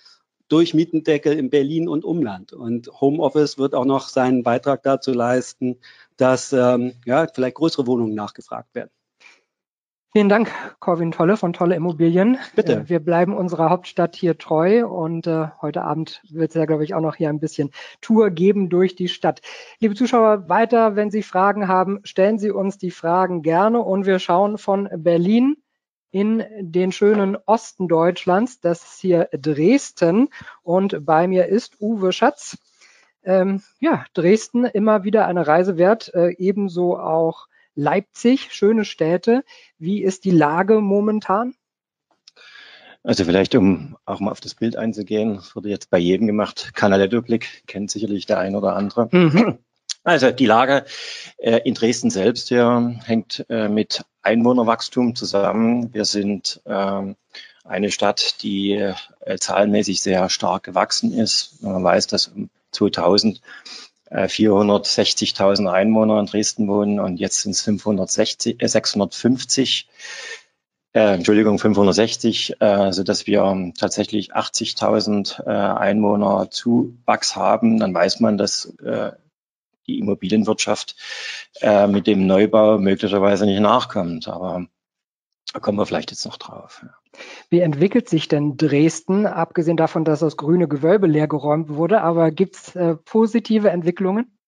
durch Mietendeckel in Berlin und Umland. Und Homeoffice wird auch noch seinen Beitrag dazu leisten, dass ähm, ja, vielleicht größere Wohnungen nachgefragt werden. Vielen Dank, Corwin Tolle von Tolle Immobilien. Bitte. Äh, wir bleiben unserer Hauptstadt hier treu und äh, heute Abend wird es ja, glaube ich, auch noch hier ein bisschen Tour geben durch die Stadt. Liebe Zuschauer, weiter, wenn Sie Fragen haben, stellen Sie uns die Fragen gerne und wir schauen von Berlin in den schönen Osten Deutschlands. Das ist hier Dresden und bei mir ist Uwe Schatz. Ähm, ja, Dresden immer wieder eine Reise wert, äh, ebenso auch Leipzig, schöne Städte. Wie ist die Lage momentan? Also vielleicht, um auch mal auf das Bild einzugehen, das wurde jetzt bei jedem gemacht. Canaletto-Blick kennt sicherlich der ein oder andere. Mhm. Also die Lage äh, in Dresden selbst hier hängt äh, mit Einwohnerwachstum zusammen. Wir sind äh, eine Stadt, die äh, zahlenmäßig sehr stark gewachsen ist. Man weiß, dass um 2000 460.000 äh, Einwohner in Dresden wohnen und jetzt sind es 560, äh, 650, äh, Entschuldigung, 560, äh, so dass wir tatsächlich 80.000 äh, Einwohner Zuwachs haben. Dann weiß man, dass äh, die Immobilienwirtschaft äh, mit dem Neubau möglicherweise nicht nachkommt. Aber da kommen wir vielleicht jetzt noch drauf. Wie entwickelt sich denn Dresden, abgesehen davon, dass das grüne Gewölbe leergeräumt wurde, aber gibt es äh, positive Entwicklungen?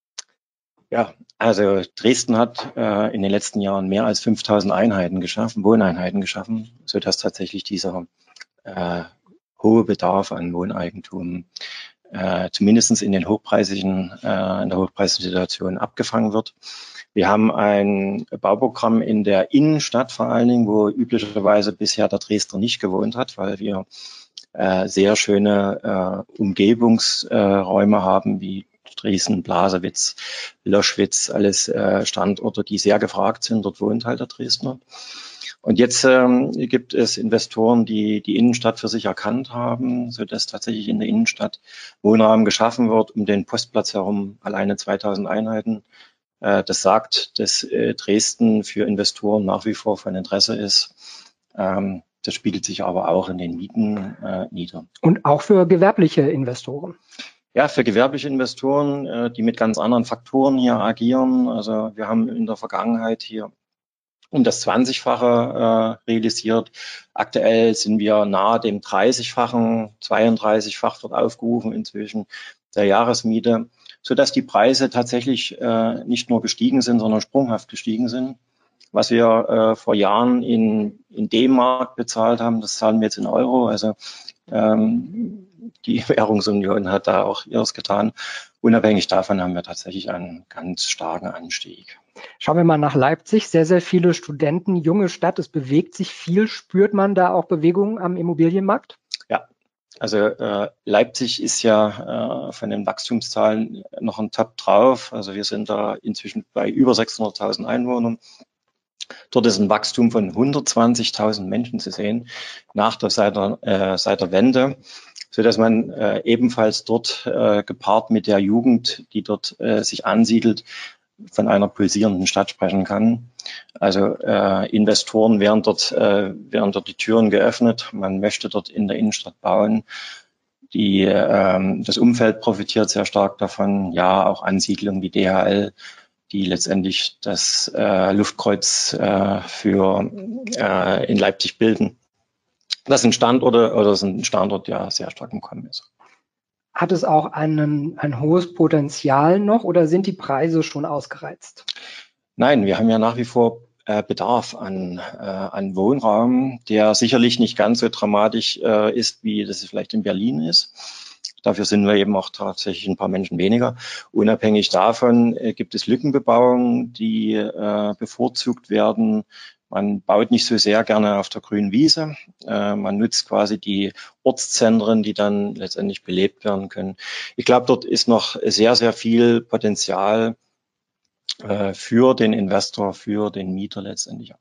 Ja, also Dresden hat äh, in den letzten Jahren mehr als 5000 Einheiten geschaffen, Wohneinheiten geschaffen, sodass tatsächlich dieser äh, hohe Bedarf an Wohneigentum äh, zumindest in den hochpreisigen, äh, in der hochpreisigen Situation abgefangen wird. Wir haben ein Bauprogramm in der Innenstadt vor allen Dingen, wo üblicherweise bisher der Dresdner nicht gewohnt hat, weil wir äh, sehr schöne äh, Umgebungsräume äh, haben, wie Dresden, Blasewitz, Loschwitz, alles äh, Standorte, die sehr gefragt sind. Dort wohnt halt der Dresdner. Und jetzt ähm, gibt es Investoren, die die Innenstadt für sich erkannt haben, so dass tatsächlich in der Innenstadt Wohnraum geschaffen wird, um den Postplatz herum alleine 2000 Einheiten äh, das sagt, dass äh, Dresden für Investoren nach wie vor von Interesse ist. Ähm, das spiegelt sich aber auch in den Mieten äh, nieder. Und auch für gewerbliche Investoren. Ja, für gewerbliche Investoren, die mit ganz anderen Faktoren hier agieren. Also wir haben in der Vergangenheit hier um das 20-fache äh, realisiert. Aktuell sind wir nahe dem 30-fachen, 32-fach wird aufgerufen inzwischen der Jahresmiete so dass die Preise tatsächlich äh, nicht nur gestiegen sind, sondern sprunghaft gestiegen sind. Was wir äh, vor Jahren in, in D-Mark bezahlt haben, das zahlen wir jetzt in Euro. Also ähm, die Währungsunion hat da auch ihres getan. Unabhängig davon haben wir tatsächlich einen ganz starken Anstieg. Schauen wir mal nach Leipzig. Sehr, sehr viele Studenten, junge Stadt. Es bewegt sich viel. Spürt man da auch Bewegungen am Immobilienmarkt? Ja, also äh, Leipzig ist ja äh, von den Wachstumszahlen noch ein Top drauf. Also wir sind da inzwischen bei über 600.000 Einwohnern. Dort ist ein Wachstum von 120.000 Menschen zu sehen nach der seit der, äh, seit der Wende, so dass man äh, ebenfalls dort äh, gepaart mit der Jugend, die dort äh, sich ansiedelt, von einer pulsierenden Stadt sprechen kann. Also äh, Investoren werden dort, äh, werden dort die Türen geöffnet. Man möchte dort in der Innenstadt bauen. Die, ähm, das Umfeld profitiert sehr stark davon. Ja, auch Ansiedlungen wie DHL, die letztendlich das äh, Luftkreuz äh, für äh, in Leipzig bilden. Das sind Standorte oder sind ein Standort, der sehr stark im Kommen ist. Hat es auch einen, ein hohes Potenzial noch oder sind die Preise schon ausgereizt? Nein, wir haben ja nach wie vor äh, Bedarf an, äh, an Wohnraum, der sicherlich nicht ganz so dramatisch äh, ist, wie das vielleicht in Berlin ist. Dafür sind wir eben auch tatsächlich ein paar Menschen weniger. Unabhängig davon äh, gibt es Lückenbebauungen, die äh, bevorzugt werden. Man baut nicht so sehr gerne auf der grünen Wiese. Äh, man nutzt quasi die Ortszentren, die dann letztendlich belebt werden können. Ich glaube, dort ist noch sehr, sehr viel Potenzial äh, für den Investor, für den Mieter letztendlich auch.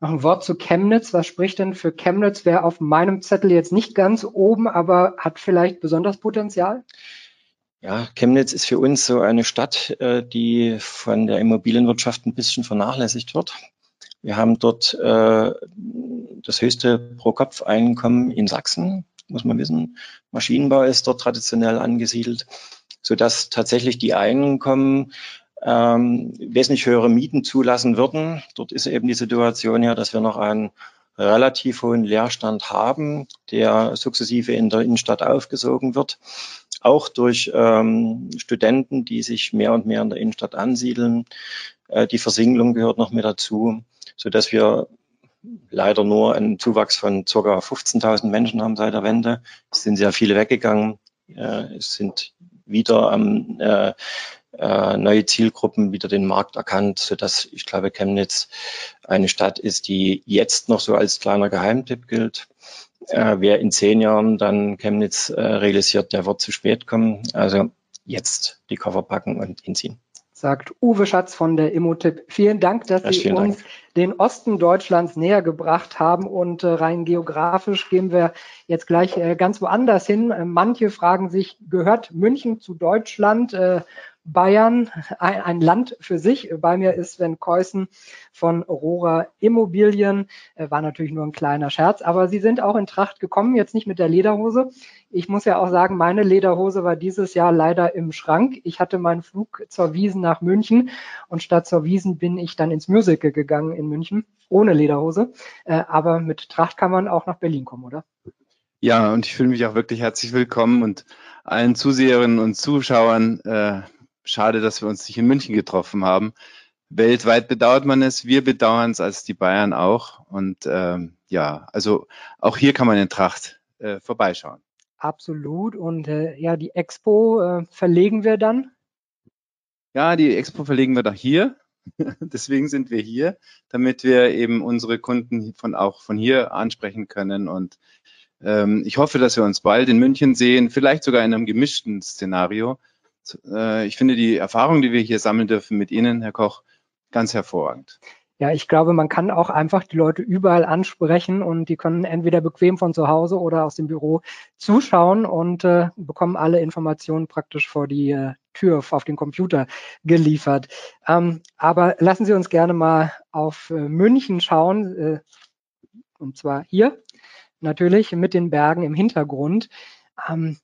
Noch ein Wort zu Chemnitz. Was spricht denn für Chemnitz? Wäre auf meinem Zettel jetzt nicht ganz oben, aber hat vielleicht besonders Potenzial? Ja, Chemnitz ist für uns so eine Stadt, äh, die von der Immobilienwirtschaft ein bisschen vernachlässigt wird. Wir haben dort äh, das höchste Pro-Kopf-Einkommen in Sachsen, muss man wissen. Maschinenbau ist dort traditionell angesiedelt, sodass tatsächlich die Einkommen ähm, wesentlich höhere Mieten zulassen würden. Dort ist eben die Situation ja, dass wir noch einen relativ hohen Leerstand haben, der sukzessive in der Innenstadt aufgesogen wird. Auch durch ähm, Studenten, die sich mehr und mehr in der Innenstadt ansiedeln. Äh, die Versinkung gehört noch mit dazu, so dass wir leider nur einen Zuwachs von ca. 15.000 Menschen haben seit der Wende. Es sind sehr viele weggegangen. Äh, es sind wieder am äh, äh, neue Zielgruppen wieder den Markt erkannt, so dass ich glaube, Chemnitz eine Stadt ist, die jetzt noch so als kleiner Geheimtipp gilt. Äh, wer in zehn Jahren dann Chemnitz äh, realisiert, der wird zu spät kommen. Also jetzt die Koffer packen und hinziehen sagt Uwe Schatz von der Immotip. Vielen Dank, dass ja, Sie uns Dank. den Osten Deutschlands näher gebracht haben und äh, rein geografisch gehen wir jetzt gleich äh, ganz woanders hin. Äh, manche fragen sich, gehört München zu Deutschland? Bayern ein, Land für sich. Bei mir ist Sven Keusen von Aurora Immobilien. War natürlich nur ein kleiner Scherz, aber Sie sind auch in Tracht gekommen, jetzt nicht mit der Lederhose. Ich muss ja auch sagen, meine Lederhose war dieses Jahr leider im Schrank. Ich hatte meinen Flug zur Wiesen nach München und statt zur Wiesen bin ich dann ins Musical gegangen in München, ohne Lederhose. Äh, aber mit Tracht kann man auch nach Berlin kommen, oder? Ja, und ich fühle mich auch wirklich herzlich willkommen und allen Zuseherinnen und Zuschauern äh, schade, dass wir uns nicht in München getroffen haben. Weltweit bedauert man es, wir bedauern es als die Bayern auch. Und ähm, ja, also auch hier kann man in Tracht äh, vorbeischauen. Absolut. Und äh, ja, die Expo äh, verlegen wir dann? Ja, die Expo verlegen wir doch hier. Deswegen sind wir hier, damit wir eben unsere Kunden von auch von hier ansprechen können. Und ähm, ich hoffe, dass wir uns bald in München sehen, vielleicht sogar in einem gemischten Szenario. Äh, ich finde die Erfahrung, die wir hier sammeln dürfen mit Ihnen, Herr Koch, ganz hervorragend. Ja, ich glaube, man kann auch einfach die Leute überall ansprechen und die können entweder bequem von zu Hause oder aus dem Büro zuschauen und äh, bekommen alle Informationen praktisch vor die äh, Tür auf den Computer geliefert. Ähm, aber lassen Sie uns gerne mal auf äh, München schauen, äh, und zwar hier natürlich mit den Bergen im Hintergrund. Ähm,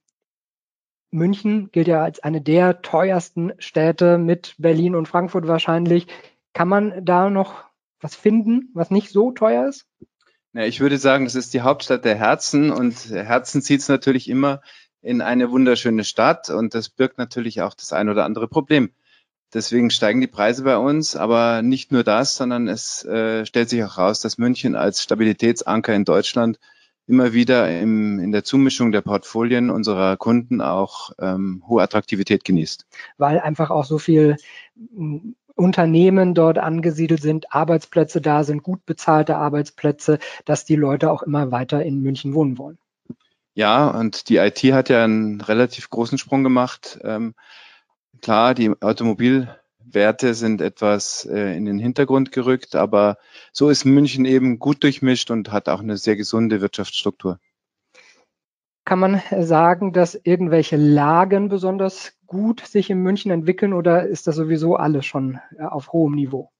München gilt ja als eine der teuersten Städte mit Berlin und Frankfurt wahrscheinlich. Kann man da noch was finden, was nicht so teuer ist? Ja, ich würde sagen, das ist die Hauptstadt der Herzen und Herzen zieht es natürlich immer in eine wunderschöne Stadt und das birgt natürlich auch das ein oder andere Problem. Deswegen steigen die Preise bei uns, aber nicht nur das, sondern es äh, stellt sich auch heraus, dass München als Stabilitätsanker in Deutschland immer wieder im, in der Zumischung der Portfolien unserer Kunden auch ähm, hohe Attraktivität genießt. Weil einfach auch so viel hm, Unternehmen dort angesiedelt sind, Arbeitsplätze da sind, gut bezahlte Arbeitsplätze, dass die Leute auch immer weiter in München wohnen wollen. Ja, und die IT hat ja einen relativ großen Sprung gemacht. Ähm, klar, die Automobil Werte sind etwas äh, in den Hintergrund gerückt, aber so ist München eben gut durchmischt und hat auch eine sehr gesunde Wirtschaftsstruktur. Kann man sagen, dass irgendwelche Lagen besonders gut sich in München entwickeln oder ist das sowieso alles schon äh, auf hohem Niveau?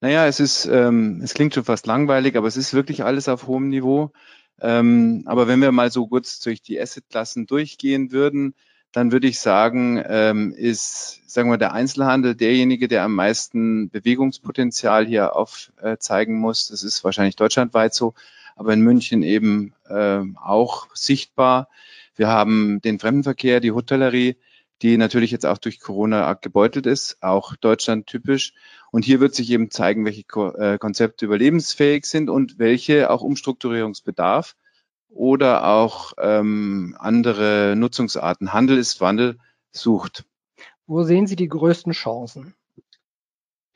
Naja, es ist, ähm, es klingt schon fast langweilig, aber es ist wirklich alles auf hohem Niveau. Ähm, aber wenn wir mal so kurz durch die Assetklassen durchgehen würden, dann würde ich sagen, ähm, ist, sagen wir, der Einzelhandel derjenige, der am meisten Bewegungspotenzial hier aufzeigen muss. Das ist wahrscheinlich deutschlandweit so, aber in München eben äh, auch sichtbar. Wir haben den Fremdenverkehr, die Hotellerie, die natürlich jetzt auch durch Corona gebeutelt ist, auch Deutschland typisch. Und hier wird sich eben zeigen, welche äh, Konzepte überlebensfähig sind und welche auch Umstrukturierungsbedarf oder auch ähm, andere Nutzungsarten. Handel ist Wandel sucht. Wo sehen Sie die größten Chancen?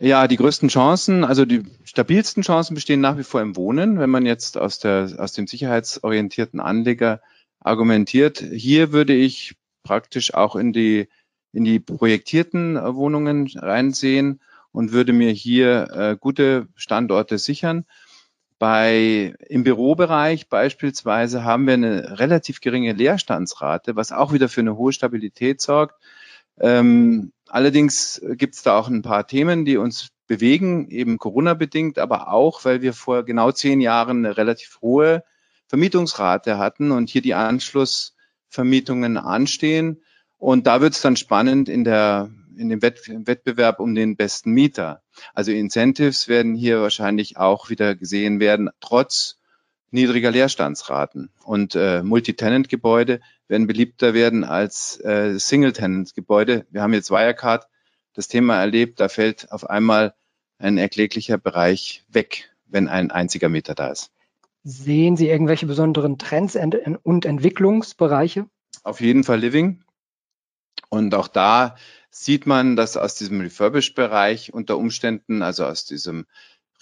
Ja, die größten Chancen, also die stabilsten Chancen bestehen nach wie vor im Wohnen, wenn man jetzt aus, der, aus dem sicherheitsorientierten Anleger argumentiert. Hier würde ich praktisch auch in die, in die projektierten Wohnungen reinsehen und würde mir hier äh, gute Standorte sichern. Bei, Im Bürobereich beispielsweise haben wir eine relativ geringe Leerstandsrate, was auch wieder für eine hohe Stabilität sorgt. Ähm, allerdings gibt es da auch ein paar Themen, die uns bewegen, eben Corona-bedingt, aber auch, weil wir vor genau zehn Jahren eine relativ hohe Vermietungsrate hatten und hier die Anschlussvermietungen anstehen. Und da wird es dann spannend in der in dem Wettbewerb um den besten Mieter. Also Incentives werden hier wahrscheinlich auch wieder gesehen werden, trotz niedriger Leerstandsraten. Und äh, Multitenant-Gebäude werden beliebter werden als äh, Single-Tenant-Gebäude. Wir haben jetzt Wirecard das Thema erlebt, da fällt auf einmal ein erkläglicher Bereich weg, wenn ein einziger Mieter da ist. Sehen Sie irgendwelche besonderen Trends und Entwicklungsbereiche? Auf jeden Fall Living. Und auch da sieht man, dass aus diesem Refurbished-Bereich unter Umständen, also aus diesem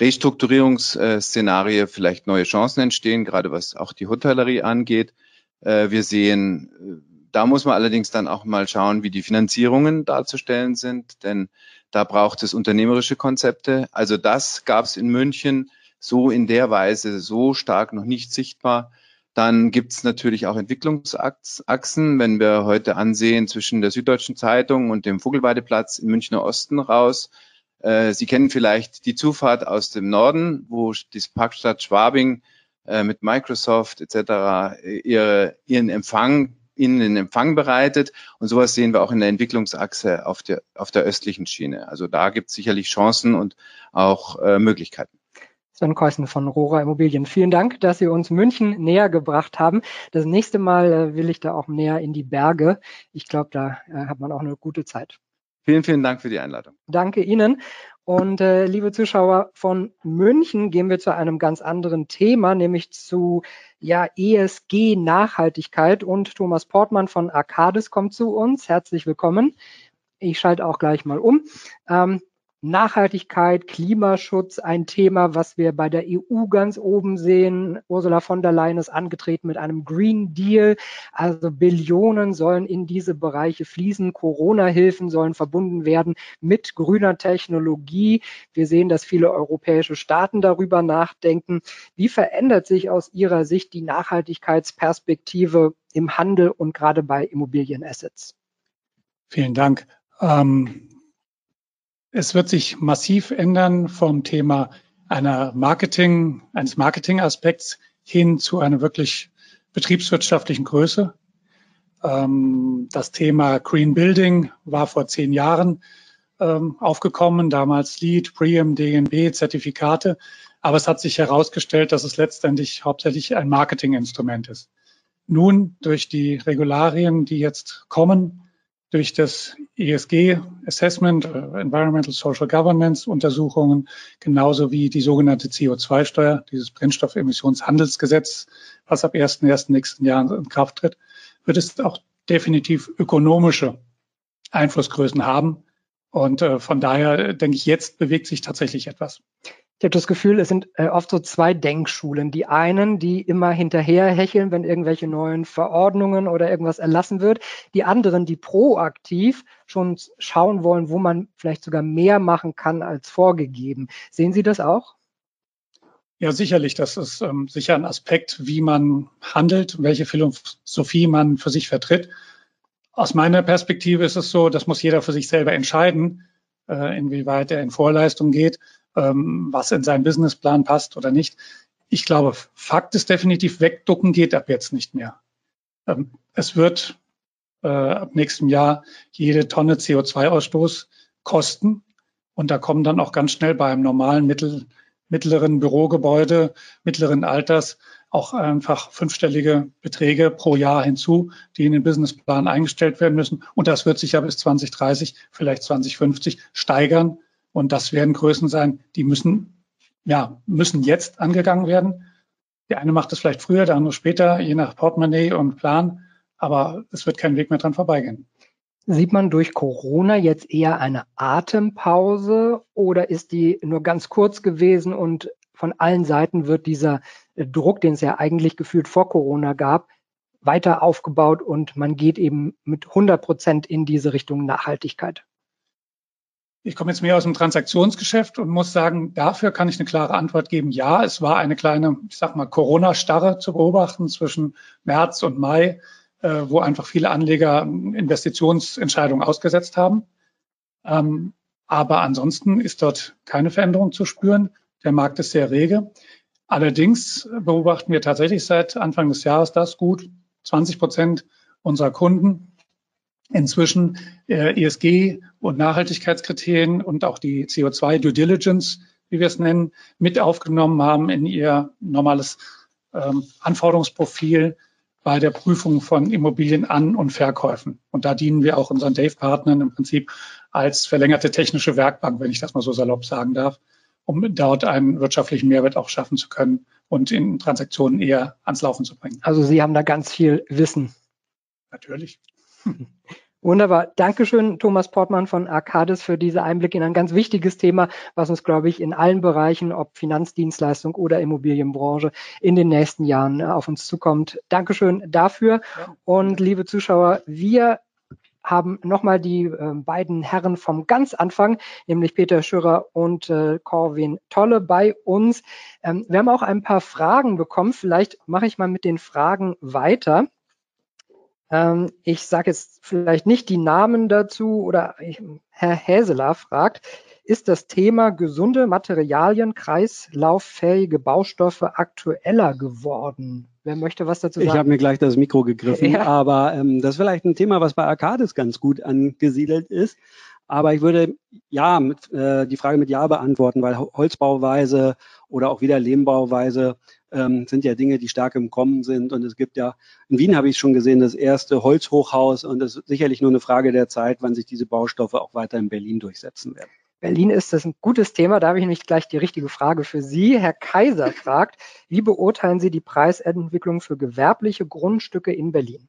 Restrukturierungsszenario vielleicht neue Chancen entstehen, gerade was auch die Hotellerie angeht. Äh, wir sehen, äh, da muss man allerdings dann auch mal schauen, wie die Finanzierungen darzustellen sind, denn da braucht es unternehmerische Konzepte. Also das gab es in München so in der Weise so stark noch nicht sichtbar. Dann gibt es natürlich auch Entwicklungsachsen, wenn wir heute ansehen zwischen der Süddeutschen Zeitung und dem Vogelweideplatz im Münchner Osten raus. Äh, Sie kennen vielleicht die Zufahrt aus dem Norden, wo die Parkstadt Schwabing äh, mit Microsoft etc. Ihre, ihren Empfang ihnen den Empfang bereitet. Und sowas sehen wir auch in der Entwicklungsachse auf der, auf der östlichen Schiene. Also da gibt es sicherlich chancen und auch äh, Möglichkeiten. Sven Keusen von Rora Immobilien. Vielen Dank, dass Sie uns München näher gebracht haben. Das nächste Mal äh, will ich da auch näher in die Berge. Ich glaube, da äh, hat man auch eine gute Zeit. Vielen, vielen Dank für die Einladung. Danke Ihnen. Und äh, liebe Zuschauer von München, gehen wir zu einem ganz anderen Thema, nämlich zu ja, ESG Nachhaltigkeit. Und Thomas Portmann von Arcadis kommt zu uns. Herzlich willkommen. Ich schalte auch gleich mal um. Ähm, Nachhaltigkeit, Klimaschutz ein Thema, was wir bei der EU ganz oben sehen. Ursula von der Leyen ist angetreten mit einem Green Deal. Also Billionen sollen in diese Bereiche fließen. Corona-Hilfen sollen verbunden werden mit grüner Technologie. Wir sehen, dass viele europäische Staaten darüber nachdenken. Wie verändert sich aus Ihrer Sicht die Nachhaltigkeitsperspektive im Handel und gerade bei Immobilienassets? Vielen Dank. Ähm es wird sich massiv ändern vom Thema einer Marketing, eines Marketingaspekts hin zu einer wirklich betriebswirtschaftlichen Größe. Ähm, das Thema Green Building war vor zehn Jahren ähm, aufgekommen, damals LEED, PREEM, DNB, Zertifikate. Aber es hat sich herausgestellt, dass es letztendlich hauptsächlich ein Marketinginstrument ist. Nun durch die Regularien, die jetzt kommen, durch das ESG Assessment, äh, Environmental Social Governance Untersuchungen, genauso wie die sogenannte CO2-Steuer, dieses Brennstoffemissionshandelsgesetz, was ab 1.1. nächsten Jahren in Kraft tritt, wird es auch definitiv ökonomische Einflussgrößen haben. Und äh, von daher denke ich, jetzt bewegt sich tatsächlich etwas. Ich habe das Gefühl, es sind äh, oft so zwei Denkschulen. Die einen, die immer hinterher hecheln, wenn irgendwelche neuen Verordnungen oder irgendwas erlassen wird. Die anderen, die proaktiv schon schauen wollen, wo man vielleicht sogar mehr machen kann als vorgegeben. Sehen Sie das auch? Ja, sicherlich. Das ist ähm, sicher ein Aspekt, wie man handelt, welche Philosophie man für sich vertritt. Aus meiner Perspektive ist es so, das muss jeder für sich selber entscheiden, äh, inwieweit er in Vorleistung geht ähm, was in seinen Businessplan passt oder nicht. Ich glaube, Fakt ist definitiv, wegducken geht ab jetzt nicht mehr. Ähm, es wird äh, ab nächstem Jahr jede Tonne CO2-Ausstoß kosten. Und da kommen dann auch ganz schnell bei einem normalen mittel, mittleren Bürogebäude, mittleren Alters auch einfach fünfstellige Beträge pro Jahr hinzu, die in den Businessplan eingestellt werden müssen. Und das wird sich ja bis 2030, vielleicht 2050 steigern. Und das werden Größen sein, die müssen, ja, müssen jetzt angegangen werden. Der eine macht es vielleicht früher, der andere später, je nach Portemonnaie und Plan, aber es wird kein Weg mehr dran vorbeigehen. Sieht man durch Corona jetzt eher eine Atempause oder ist die nur ganz kurz gewesen und von allen Seiten wird dieser Druck, den es ja eigentlich gefühlt vor Corona gab, weiter aufgebaut und man geht eben mit 100 Prozent in diese Richtung Nachhaltigkeit? Ich komme jetzt mehr aus dem Transaktionsgeschäft und muss sagen, dafür kann ich eine klare Antwort geben. Ja, es war eine kleine, ich sag mal, Corona-Starre zu beobachten zwischen März und Mai, äh, wo einfach viele Anleger Investitionsentscheidungen ausgesetzt haben. Ähm, aber ansonsten ist dort keine Veränderung zu spüren. Der Markt ist sehr rege. Allerdings beobachten wir tatsächlich seit Anfang des Jahres das gut. 20 Prozent unserer Kunden inzwischen äh, ESG und Nachhaltigkeitskriterien und auch die CO2 Due Diligence, wie wir es nennen, mit aufgenommen haben in ihr normales ähm, Anforderungsprofil bei der Prüfung von Immobilien an und Verkäufen. Und da dienen wir auch unseren Dave-Partnern im Prinzip als verlängerte technische Werkbank, wenn ich das mal so salopp sagen darf, um dort einen wirtschaftlichen Mehrwert auch schaffen zu können und in Transaktionen eher ans Laufen zu bringen. Also Sie haben da ganz viel Wissen. Natürlich. Wunderbar. Dankeschön, Thomas Portmann von Arcadis, für diese Einblicke in ein ganz wichtiges Thema, was uns, glaube ich, in allen Bereichen, ob Finanzdienstleistung oder Immobilienbranche, in den nächsten Jahren auf uns zukommt. Dankeschön dafür. Und liebe Zuschauer, wir haben nochmal die äh, beiden Herren vom ganz Anfang, nämlich Peter Schürer und äh, Corwin Tolle bei uns. Ähm, wir haben auch ein paar Fragen bekommen. Vielleicht mache ich mal mit den Fragen weiter. Ähm, ich sage jetzt vielleicht nicht die Namen dazu oder ich, Herr Häseler fragt, ist das Thema gesunde Materialien, kreislauffähige Baustoffe aktueller geworden? Wer möchte was dazu sagen? Ich habe mir gleich das Mikro gegriffen, ja. aber ähm, das ist vielleicht ein Thema, was bei Arcadis ganz gut angesiedelt ist. Aber ich würde ja mit, äh, die Frage mit Ja beantworten, weil Holzbauweise oder auch wieder Lehmbauweise ähm, sind ja Dinge, die stark im Kommen sind. Und es gibt ja, in Wien habe ich schon gesehen, das erste Holzhochhaus. Und es ist sicherlich nur eine Frage der Zeit, wann sich diese Baustoffe auch weiter in Berlin durchsetzen werden. Berlin ist das ein gutes Thema. Da habe ich nämlich gleich die richtige Frage für Sie. Herr Kaiser fragt, wie beurteilen Sie die Preisentwicklung für gewerbliche Grundstücke in Berlin?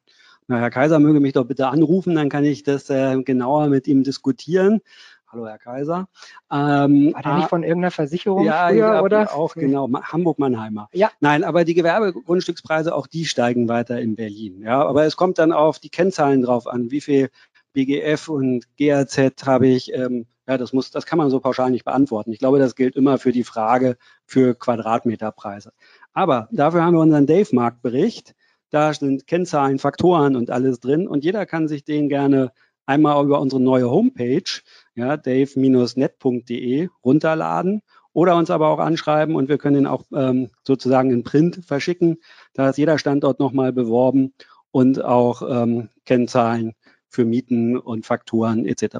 Na, Herr Kaiser möge mich doch bitte anrufen, dann kann ich das äh, genauer mit ihm diskutieren. Hallo, Herr Kaiser. Ähm, War der nicht von irgendeiner Versicherung ja, früher, ja, oder? Auch, genau. Hamburg-Mannheimer. Ja. Nein, aber die Gewerbegrundstückspreise, auch die steigen weiter in Berlin. Ja, aber es kommt dann auf die Kennzahlen drauf an. Wie viel BGF und GAZ habe ich? Ähm, ja, das muss, das kann man so pauschal nicht beantworten. Ich glaube, das gilt immer für die Frage für Quadratmeterpreise. Aber dafür haben wir unseren Dave-Marktbericht. Da sind Kennzahlen, Faktoren und alles drin. Und jeder kann sich den gerne einmal über unsere neue Homepage, ja, dave-net.de runterladen oder uns aber auch anschreiben und wir können ihn auch ähm, sozusagen in Print verschicken. Da ist jeder Standort nochmal beworben und auch ähm, Kennzahlen für Mieten und Faktoren etc.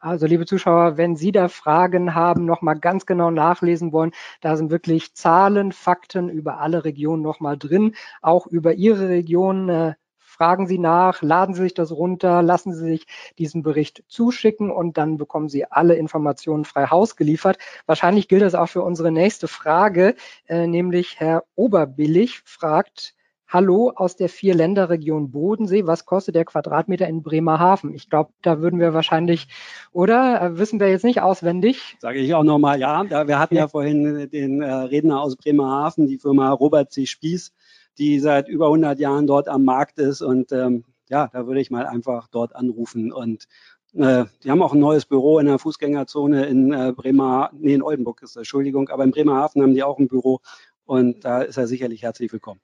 Also liebe Zuschauer, wenn Sie da Fragen haben, nochmal ganz genau nachlesen wollen, da sind wirklich Zahlen, Fakten über alle Regionen nochmal drin, auch über Ihre Region. Äh, fragen Sie nach, laden Sie sich das runter, lassen Sie sich diesen Bericht zuschicken und dann bekommen Sie alle Informationen frei Haus geliefert. Wahrscheinlich gilt das auch für unsere nächste Frage, äh, nämlich Herr Oberbillig fragt, Hallo aus der Vier-Länder-Region Bodensee. Was kostet der Quadratmeter in Bremerhaven? Ich glaube, da würden wir wahrscheinlich, oder? Äh, wissen wir jetzt nicht auswendig? Sage ich auch nochmal, ja. Wir hatten ja, vorhin den äh, Redner aus Bremerhaven, die Firma Robert C. Spieß, die seit über 100 Jahren dort am Markt ist. Und ähm, ja, da würde ich mal einfach dort anrufen. Und äh, die haben auch ein neues Büro in der Fußgängerzone in äh, Bremer, nee, in Oldenburg ist das, Entschuldigung, aber in Bremerhaven haben die auch ein Büro. Und da ist er sicherlich herzlich willkommen.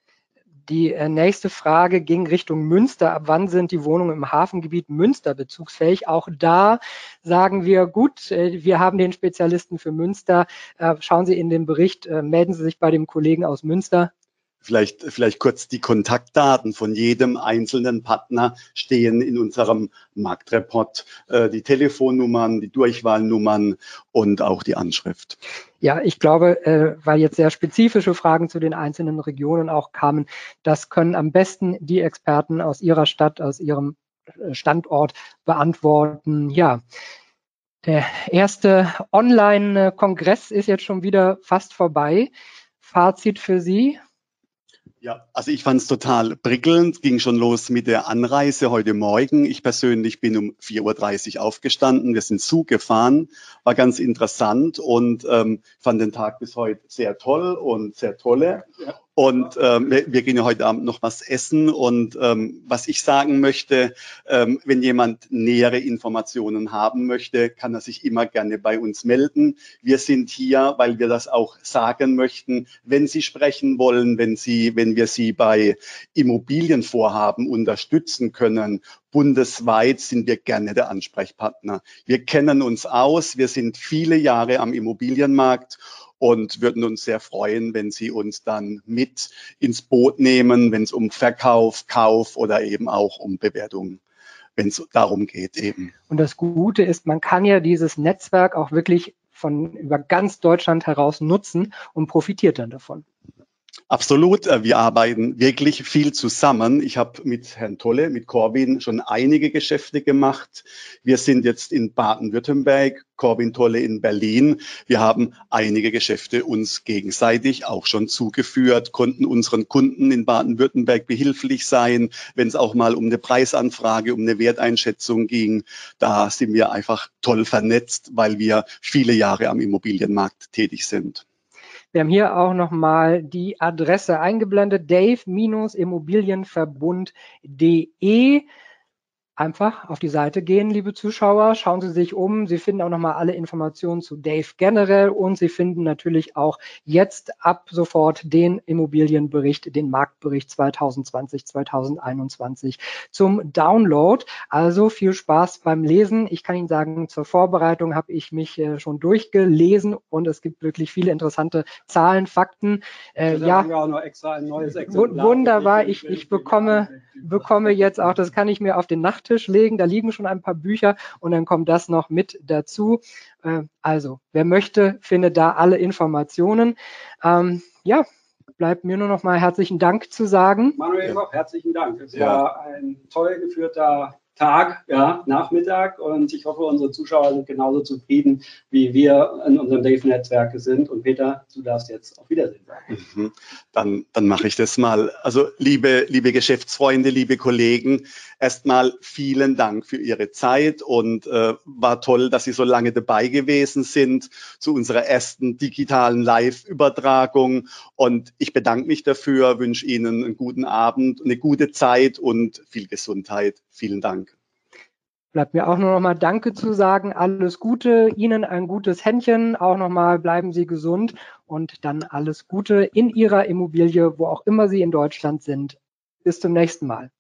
Die äh, nächste Frage ging Richtung Münster. Ab wann sind die Wohnungen im Hafengebiet Münster bezugsfähig? Auch da sagen wir, gut, äh, wir haben den Spezialisten für Münster. Äh, schauen Sie in den Bericht, melden Sie sich bei dem Kollegen aus Münster. Vielleicht, vielleicht kurz die Kontaktdaten von jedem einzelnen Partner stehen in unserem Marktreport, äh, die Telefonnummern, die Durchwahlnummern und auch die Anschrift. Ja, ich glaube, äh, weil jetzt sehr spezifische Fragen zu den einzelnen Regionen auch kamen, das können am besten die Experten aus ihrer Stadt, aus ihrem äh, Standort beantworten. Ja, der erste Online-Kongress ist jetzt schon wieder fast vorbei. Fazit für Sie? Ja, also ich fand es total prickelnd, ging schon los mit der Anreise heute Morgen. Ich persönlich bin um 4.30 Uhr aufgestanden, wir sind Zug gefahren, war ganz interessant und ähm, fand den Tag bis heute sehr toll und sehr tolle. Ja. Und ähm, wir, wir, gehen ja heute Abend noch was essen. Und ähm, was ich sagen möchte, ähm, wenn jemand nähere Informationen haben möchte, kann er sich immer gerne bei uns melden. Wir sind hier, weil wir das auch sagen möchten. Wenn Sie sprechen wollen, wenn Sie, wenn wir Sie bei Immobilienvorhaben unterstützen können, bundesweit sind wir gerne der Ansprechpartner. Wir kennen uns aus. Wir sind viele Jahre am Immobilienmarkt und würden uns sehr freuen, wenn Sie uns dann mit ins Boot nehmen, wenn es um Verkauf, Kauf oder eben auch um Bewertung wenn es darum geht eben. Und das Gute ist, man kann ja dieses Netzwerk auch wirklich von über ganz Deutschland heraus nutzen und profitiert dann davon. Absolut. Äh, wir arbeiten wirklich viel zusammen. Ich habe mit Herrn Tolle, mit Corbin schon einige Geschäfte gemacht. Wir sind jetzt in Baden-Württemberg, Corbin Tolle in Berlin. Wir haben einige Geschäfte uns gegenseitig auch schon zugeführt, konnten unseren Kunden in Baden-Württemberg behilflich sein, wenn es auch mal um eine Preisanfrage, um eine Werteinschätzung ging. Da sind wir einfach toll vernetzt, weil wir viele Jahre am Immobilienmarkt tätig sind. Wir haben hier auch nochmal die Adresse eingeblendet, dave-immobilienverbund.de einfach auf die Seite gehen, liebe Zuschauer. Schauen Sie sich um. Sie finden auch nochmal alle Informationen zu Dave generell und Sie finden natürlich auch jetzt ab sofort den Immobilienbericht, den Marktbericht 2020, 2021 zum Download. Also viel Spaß beim Lesen. Ich kann Ihnen sagen, zur Vorbereitung habe ich mich äh, schon durchgelesen und es gibt wirklich viele interessante Zahlen, Fakten. Äh, ja, wunderbar. Ich, ich bekomme, bekomme jetzt auch, das kann ich mir auf den Nacht Nachttisch legen. Da liegen schon ein paar Bücher und dann kommt das noch mit dazu. Äh, also, wer möchte, findet da alle Informationen. Ähm, ja, bleibt mir nur noch mal herzlichen Dank zu sagen. Manuel, herzlichen Dank. Es ja. war ein toll geführter Tag, ja, Nachmittag und ich hoffe, unsere Zuschauer sind genauso zufrieden, wie wir in unserem Dave-Netzwerk sind. Und Peter, du darfst jetzt auf Wiedersehen sagen. Mhm. Dann, dann mache ich das mal. Also liebe, liebe Geschäftsfreunde, liebe Kollegen, erstmal vielen Dank für Ihre Zeit und äh, war toll, dass Sie so lange dabei gewesen sind zu unserer ersten digitalen Live-Übertragung. Und ich bedanke mich dafür, wünsche Ihnen einen guten Abend, eine gute Zeit und viel Gesundheit. Vielen Dank. Bleibt mir auch nur noch mal Danke zu sagen. Alles Gute, Ihnen ein gutes Händchen. Auch noch mal bleiben Sie gesund und dann alles Gute in Ihrer Immobilie, wo auch immer Sie in Deutschland sind. Bis zum nächsten Mal.